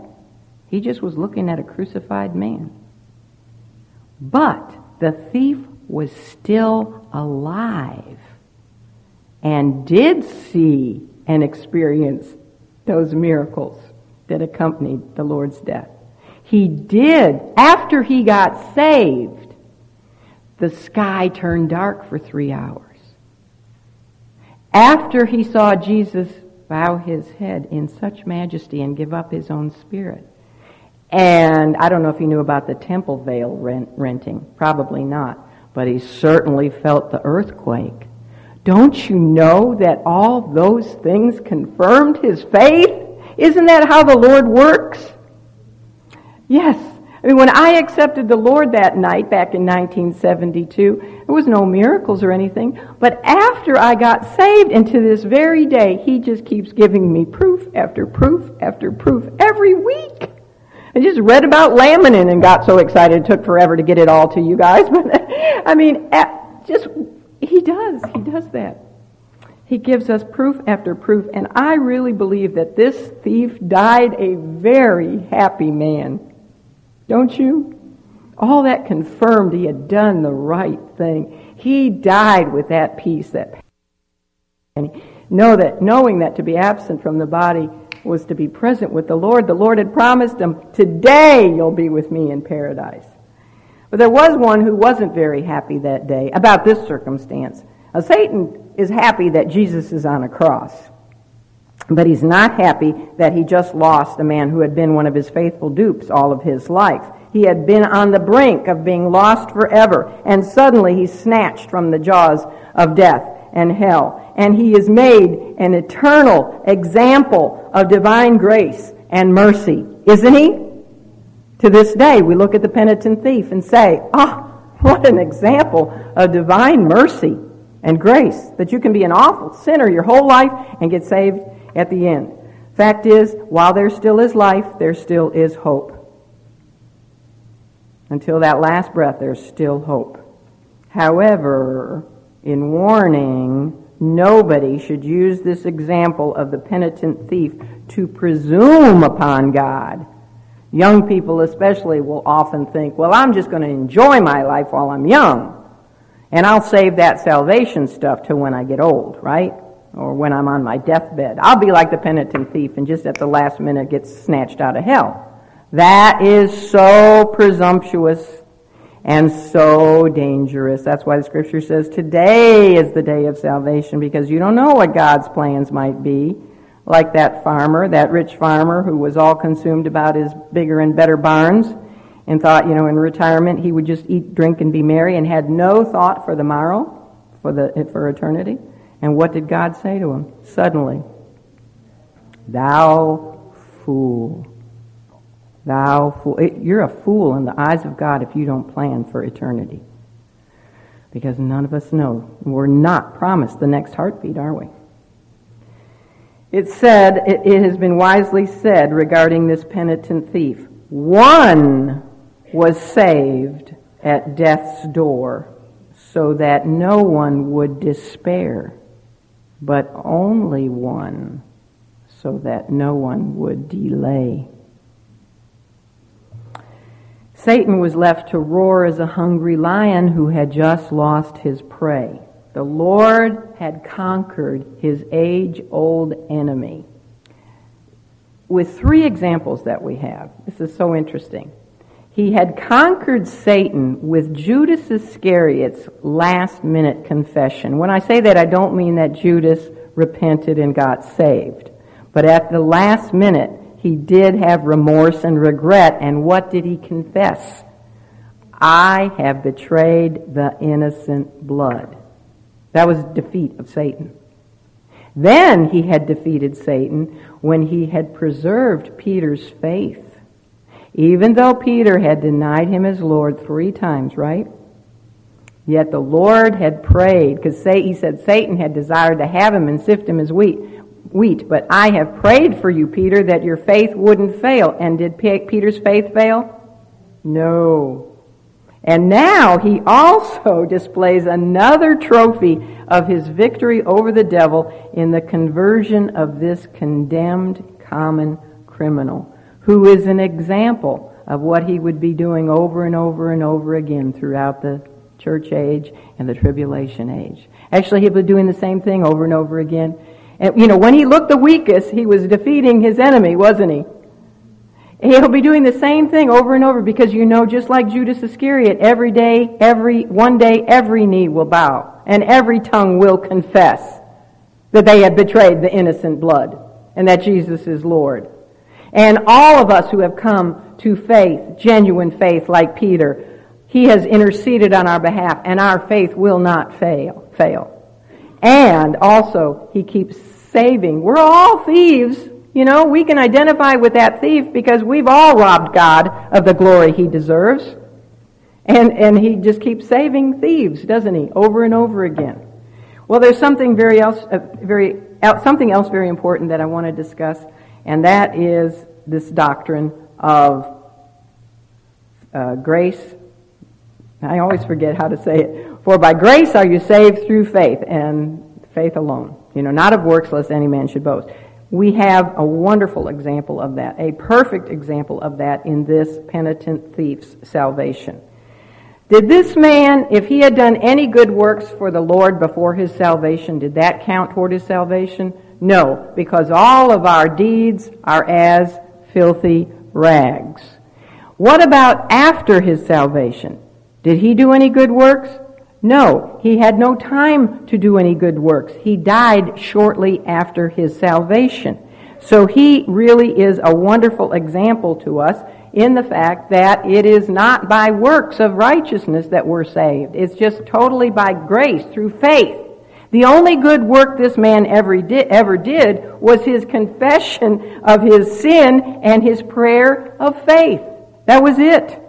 He just was looking at a crucified man. But the thief was still alive and did see and experience those miracles that accompanied the Lord's death. He did. After he got saved, the sky turned dark for three hours. After he saw Jesus bow his head in such majesty and give up his own spirit, and I don't know if he knew about the temple veil rent, renting. Probably not. But he certainly felt the earthquake. Don't you know that all those things confirmed his faith? Isn't that how the Lord works? Yes. I mean, when I accepted the Lord that night back in 1972, there was no miracles or anything. But after I got saved, and to this very day, He just keeps giving me proof after proof after proof every week. I just read about laminin and got so excited it took forever to get it all to you guys. But I mean, just he does. He does that. He gives us proof after proof, and I really believe that this thief died a very happy man. Don't you? All that confirmed he had done the right thing. He died with that peace, that and know that knowing that to be absent from the body was to be present with the Lord. The Lord had promised him, Today you'll be with me in paradise. But there was one who wasn't very happy that day about this circumstance. Now, Satan is happy that Jesus is on a cross, but he's not happy that he just lost a man who had been one of his faithful dupes all of his life. He had been on the brink of being lost forever, and suddenly he's snatched from the jaws of death and hell and he is made an eternal example of divine grace and mercy, isn't he? To this day, we look at the penitent thief and say, ah, oh, what an example of divine mercy and grace that you can be an awful sinner your whole life and get saved at the end. Fact is, while there still is life, there still is hope. Until that last breath, there's still hope. However, in warning, Nobody should use this example of the penitent thief to presume upon God. Young people, especially, will often think, well, I'm just going to enjoy my life while I'm young. And I'll save that salvation stuff till when I get old, right? Or when I'm on my deathbed. I'll be like the penitent thief and just at the last minute get snatched out of hell. That is so presumptuous and so dangerous. That's why the scripture says today is the day of salvation because you don't know what God's plans might be. Like that farmer, that rich farmer who was all consumed about his bigger and better barns and thought, you know, in retirement he would just eat, drink, and be merry and had no thought for the morrow, for, the, for eternity. And what did God say to him? Suddenly, Thou fool. Thou fool. You're a fool in the eyes of God if you don't plan for eternity. Because none of us know. We're not promised the next heartbeat, are we? It said, it, it has been wisely said regarding this penitent thief one was saved at death's door so that no one would despair. But only one, so that no one would delay. Satan was left to roar as a hungry lion who had just lost his prey. The Lord had conquered his age old enemy. With three examples that we have, this is so interesting. He had conquered Satan with Judas Iscariot's last minute confession. When I say that, I don't mean that Judas repented and got saved. But at the last minute, he did have remorse and regret. And what did he confess? I have betrayed the innocent blood. That was defeat of Satan. Then he had defeated Satan when he had preserved Peter's faith even though Peter had denied him as Lord three times, right? Yet the Lord had prayed, because he said Satan had desired to have him and sift him as wheat. Wheat, but I have prayed for you, Peter, that your faith wouldn't fail. And did Peter's faith fail? No. And now he also displays another trophy of his victory over the devil in the conversion of this condemned common criminal who is an example of what he would be doing over and over and over again throughout the church age and the tribulation age. Actually, he'll be doing the same thing over and over again. And, you know, when he looked the weakest, he was defeating his enemy, wasn't he? He'll be doing the same thing over and over because you know, just like Judas Iscariot, every day, every, one day, every knee will bow and every tongue will confess that they have betrayed the innocent blood and that Jesus is Lord. And all of us who have come to faith, genuine faith like Peter, he has interceded on our behalf and our faith will not fail, fail. And also, he keeps saving. We're all thieves. You know, we can identify with that thief because we've all robbed God of the glory he deserves. And, and he just keeps saving thieves, doesn't he? Over and over again. Well, there's something very else, uh, very, uh, something else very important that I want to discuss and that is this doctrine of uh, grace. I always forget how to say it. For by grace are you saved through faith, and faith alone. You know, not of works, lest any man should boast. We have a wonderful example of that, a perfect example of that in this penitent thief's salvation. Did this man, if he had done any good works for the Lord before his salvation, did that count toward his salvation? No, because all of our deeds are as filthy rags. What about after his salvation? Did he do any good works? No, he had no time to do any good works. He died shortly after his salvation. So he really is a wonderful example to us in the fact that it is not by works of righteousness that we're saved. It's just totally by grace through faith. The only good work this man ever did, ever did was his confession of his sin and his prayer of faith. That was it.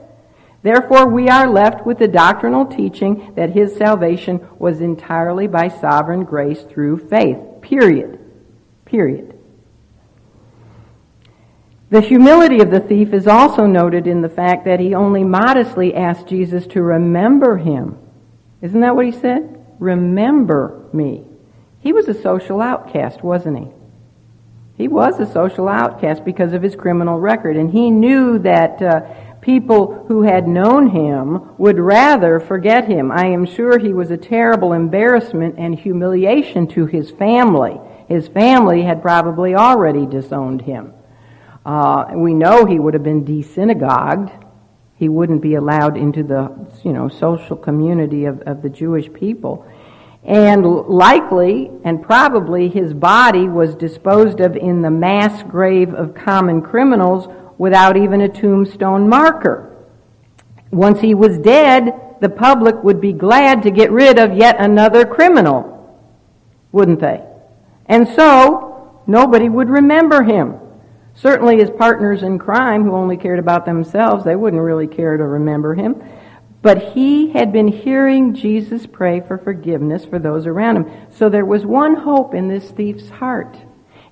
Therefore, we are left with the doctrinal teaching that his salvation was entirely by sovereign grace through faith. Period. Period. The humility of the thief is also noted in the fact that he only modestly asked Jesus to remember him. Isn't that what he said? Remember me. He was a social outcast, wasn't he? He was a social outcast because of his criminal record, and he knew that uh, people who had known him would rather forget him. I am sure he was a terrible embarrassment and humiliation to his family. His family had probably already disowned him. Uh, we know he would have been desynagogued he wouldn't be allowed into the you know social community of, of the Jewish people. And likely and probably his body was disposed of in the mass grave of common criminals without even a tombstone marker. Once he was dead, the public would be glad to get rid of yet another criminal, wouldn't they? And so, nobody would remember him. Certainly his partners in crime, who only cared about themselves, they wouldn't really care to remember him. But he had been hearing Jesus pray for forgiveness for those around him. So there was one hope in this thief's heart.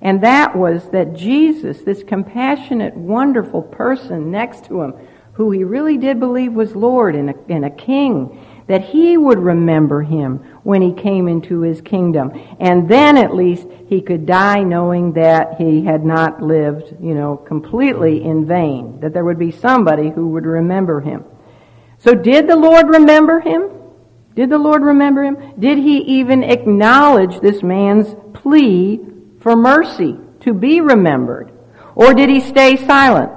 And that was that Jesus, this compassionate, wonderful person next to him, who he really did believe was Lord and a, and a king, that he would remember him when he came into his kingdom. And then at least he could die knowing that he had not lived, you know, completely in vain, that there would be somebody who would remember him. So did the Lord remember him? Did the Lord remember him? Did he even acknowledge this man's plea for mercy to be remembered? Or did he stay silent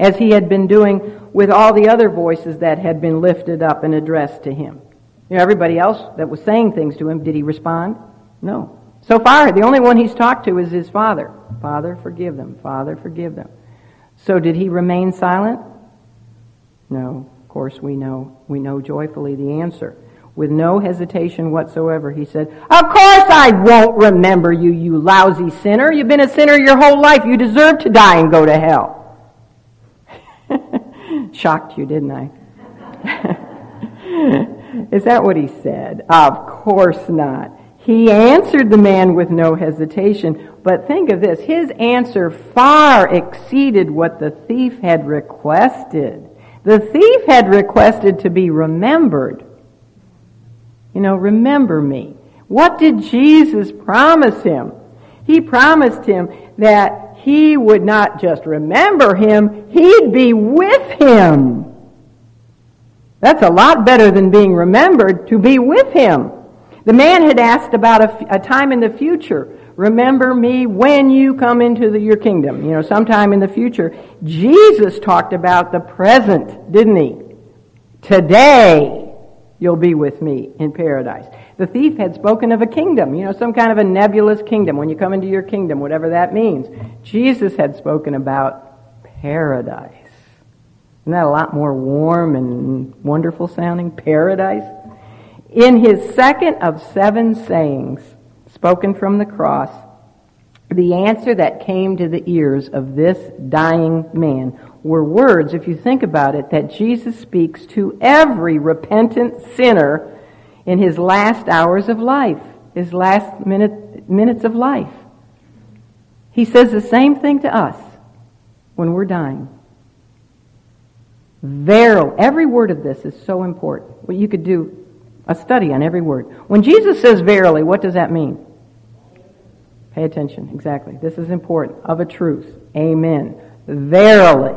as he had been doing with all the other voices that had been lifted up and addressed to him? You know, everybody else that was saying things to him, did he respond? No. So far, the only one he's talked to is his father. Father, forgive them. Father, forgive them. So did he remain silent? No. Of course, we know, we know joyfully the answer with no hesitation whatsoever. He said, Of course I won't remember you, you lousy sinner. You've been a sinner your whole life. You deserve to die and go to hell. Shocked you, didn't I? Is that what he said? Of course not. He answered the man with no hesitation. But think of this his answer far exceeded what the thief had requested. The thief had requested to be remembered. You know, remember me. What did Jesus promise him? He promised him that he would not just remember him, he'd be with him. That's a lot better than being remembered to be with him. The man had asked about a, a time in the future. Remember me when you come into the, your kingdom. You know, sometime in the future. Jesus talked about the present, didn't he? Today you'll be with me in paradise. The thief had spoken of a kingdom, you know, some kind of a nebulous kingdom when you come into your kingdom, whatever that means. Jesus had spoken about paradise. Isn't that a lot more warm and wonderful sounding? Paradise? In his second of seven sayings spoken from the cross, the answer that came to the ears of this dying man were words, if you think about it, that Jesus speaks to every repentant sinner in his last hours of life, his last minute, minutes of life. He says the same thing to us when we're dying. Verily, every word of this is so important. Well, you could do a study on every word. When Jesus says verily, what does that mean? Pay attention. Exactly. This is important. Of a truth. Amen. Verily.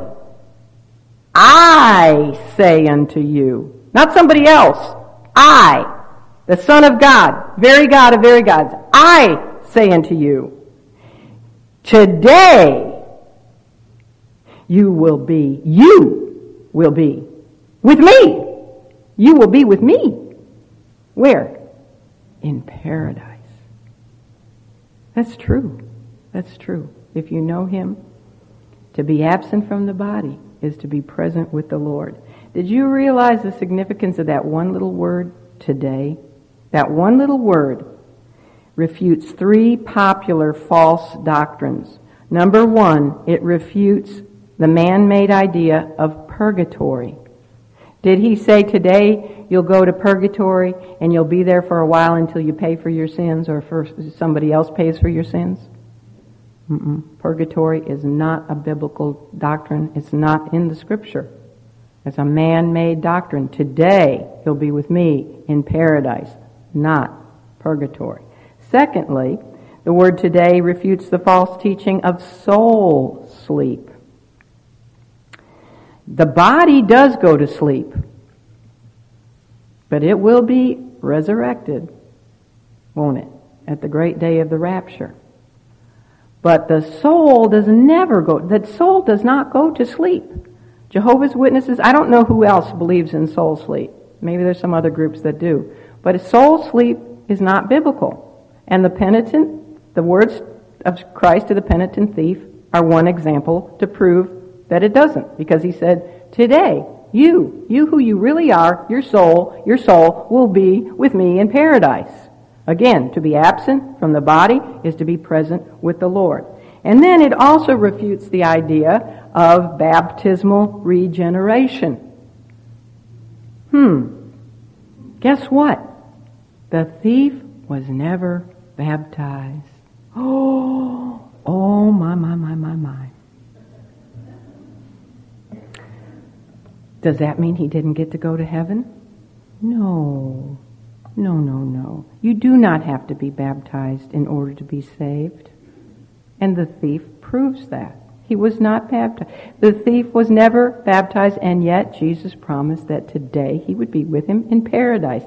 I say unto you. Not somebody else. I. The Son of God. Very God of very gods. I say unto you. Today. You will be. You will be. With me. You will be with me. Where? In paradise. That's true. That's true. If you know Him, to be absent from the body is to be present with the Lord. Did you realize the significance of that one little word today? That one little word refutes three popular false doctrines. Number one, it refutes the man-made idea of purgatory. Did he say today you'll go to purgatory and you'll be there for a while until you pay for your sins or for somebody else pays for your sins? Mm-mm. Purgatory is not a biblical doctrine. It's not in the scripture. It's a man-made doctrine. Today you'll be with me in paradise, not purgatory. Secondly, the word today refutes the false teaching of soul sleep. The body does go to sleep, but it will be resurrected, won't it, at the great day of the rapture. But the soul does never go, that soul does not go to sleep. Jehovah's Witnesses, I don't know who else believes in soul sleep. Maybe there's some other groups that do. But a soul sleep is not biblical. And the penitent, the words of Christ to the penitent thief are one example to prove that it doesn't. Because he said, today, you, you who you really are, your soul, your soul will be with me in paradise. Again, to be absent from the body is to be present with the Lord. And then it also refutes the idea of baptismal regeneration. Hmm. Guess what? The thief was never baptized. Oh, oh my, my, my, my, my. Does that mean he didn't get to go to heaven? No. No, no, no. You do not have to be baptized in order to be saved. And the thief proves that. He was not baptized. The thief was never baptized, and yet Jesus promised that today he would be with him in paradise.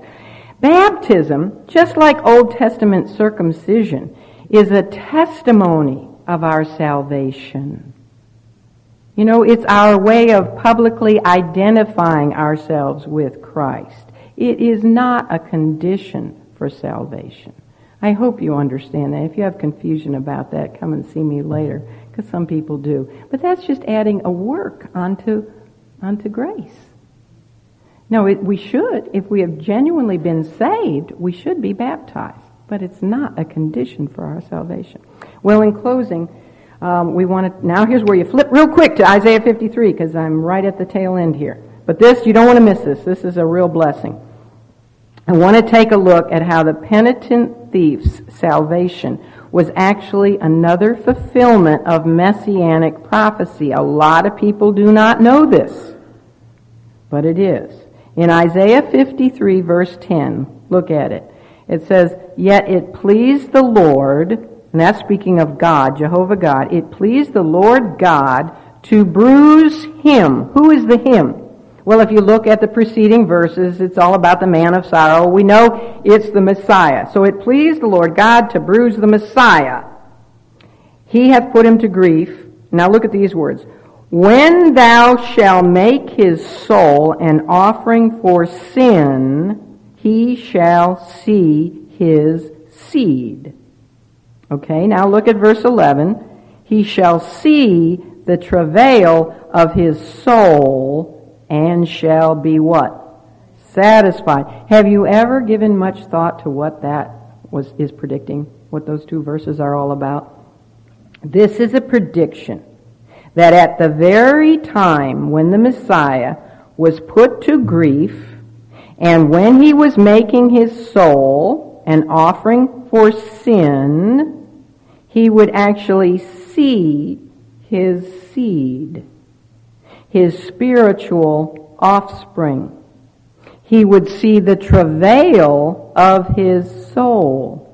Baptism, just like Old Testament circumcision, is a testimony of our salvation. You know, it's our way of publicly identifying ourselves with Christ. It is not a condition for salvation. I hope you understand that. If you have confusion about that, come and see me later, because some people do. But that's just adding a work onto, onto grace. No, it, we should. If we have genuinely been saved, we should be baptized. But it's not a condition for our salvation. Well, in closing, um, we want to, now here's where you flip real quick to Isaiah 53, because I'm right at the tail end here. But this, you don't want to miss this. This is a real blessing. I want to take a look at how the penitent thief's salvation was actually another fulfillment of messianic prophecy. A lot of people do not know this, but it is. In Isaiah 53 verse 10, look at it. It says, Yet it pleased the Lord, and that's speaking of God, Jehovah God, it pleased the Lord God to bruise him. Who is the him? Well, if you look at the preceding verses, it's all about the man of sorrow. We know it's the Messiah. So it pleased the Lord God to bruise the Messiah. He hath put him to grief. Now look at these words. When thou shalt make his soul an offering for sin, he shall see his seed. Okay, now look at verse 11. He shall see the travail of his soul and shall be what? Satisfied. Have you ever given much thought to what that was, is predicting? What those two verses are all about? This is a prediction that at the very time when the Messiah was put to grief and when he was making his soul an offering for sin, he would actually see his seed his spiritual offspring. He would see the travail of his soul.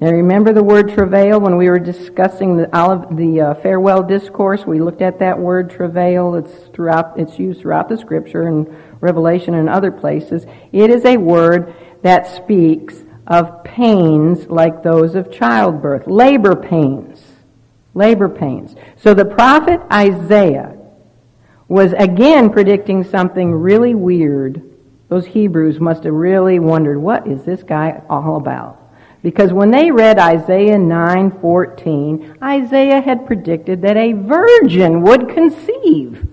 Now remember the word travail when we were discussing the, olive, the uh, farewell discourse. We looked at that word travail. It's throughout. It's used throughout the scripture and Revelation and other places. It is a word that speaks of pains like those of childbirth, labor pains, labor pains. So the prophet Isaiah was again predicting something really weird. Those Hebrews must have really wondered, what is this guy all about? Because when they read Isaiah 9:14, Isaiah had predicted that a virgin would conceive.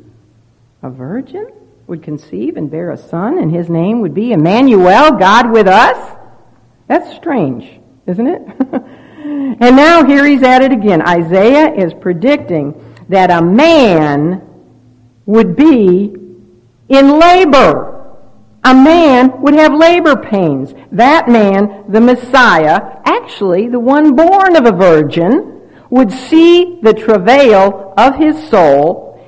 A virgin would conceive and bear a son and his name would be Emmanuel, God with us? That's strange, isn't it? and now here he's at it again. Isaiah is predicting that a man would be in labor. A man would have labor pains. That man, the Messiah, actually the one born of a virgin, would see the travail of his soul.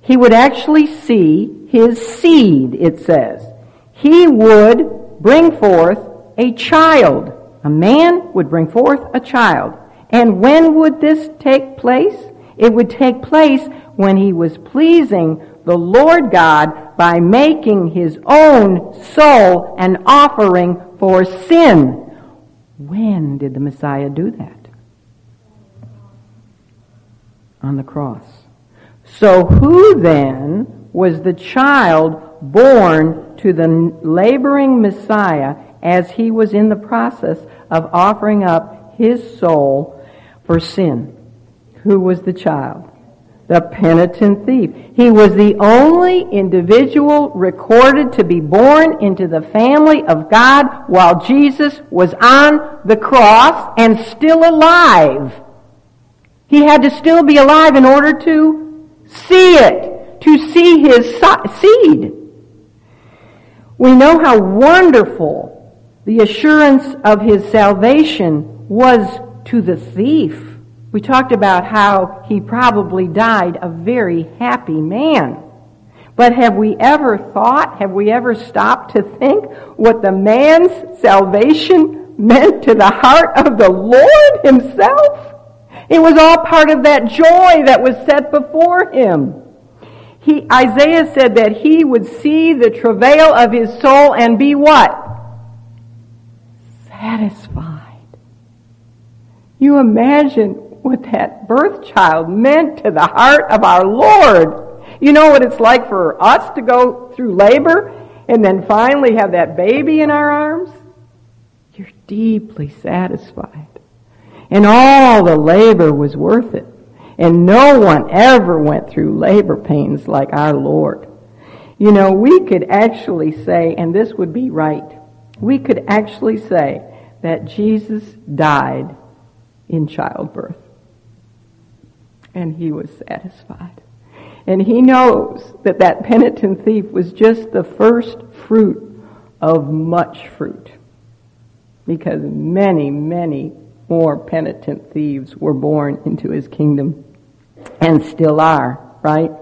He would actually see his seed, it says. He would bring forth a child. A man would bring forth a child. And when would this take place? It would take place when he was pleasing the Lord God by making his own soul an offering for sin. When did the Messiah do that? On the cross. So who then was the child born to the laboring Messiah as he was in the process of offering up his soul for sin? Who was the child? The penitent thief. He was the only individual recorded to be born into the family of God while Jesus was on the cross and still alive. He had to still be alive in order to see it, to see his seed. We know how wonderful the assurance of his salvation was to the thief. We talked about how he probably died a very happy man. But have we ever thought, have we ever stopped to think what the man's salvation meant to the heart of the Lord himself? It was all part of that joy that was set before him. He, Isaiah said that he would see the travail of his soul and be what? Satisfied. You imagine what that birth child meant to the heart of our Lord. You know what it's like for us to go through labor and then finally have that baby in our arms? You're deeply satisfied. And all the labor was worth it. And no one ever went through labor pains like our Lord. You know, we could actually say, and this would be right, we could actually say that Jesus died in childbirth. And he was satisfied. And he knows that that penitent thief was just the first fruit of much fruit. Because many, many more penitent thieves were born into his kingdom and still are, right?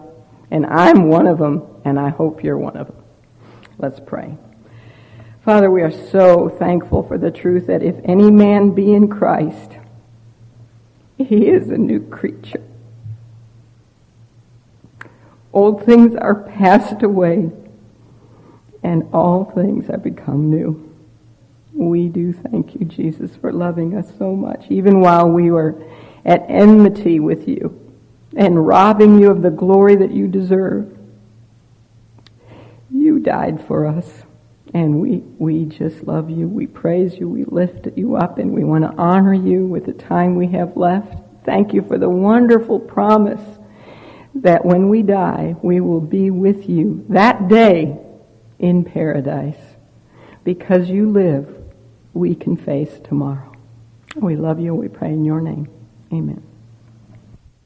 And I'm one of them, and I hope you're one of them. Let's pray. Father, we are so thankful for the truth that if any man be in Christ, he is a new creature. Old things are passed away, and all things have become new. We do thank you, Jesus, for loving us so much, even while we were at enmity with you and robbing you of the glory that you deserve. You died for us, and we, we just love you. We praise you. We lift you up, and we want to honor you with the time we have left. Thank you for the wonderful promise that when we die, we will be with you that day in paradise. Because you live, we can face tomorrow. We love you. We pray in your name. Amen.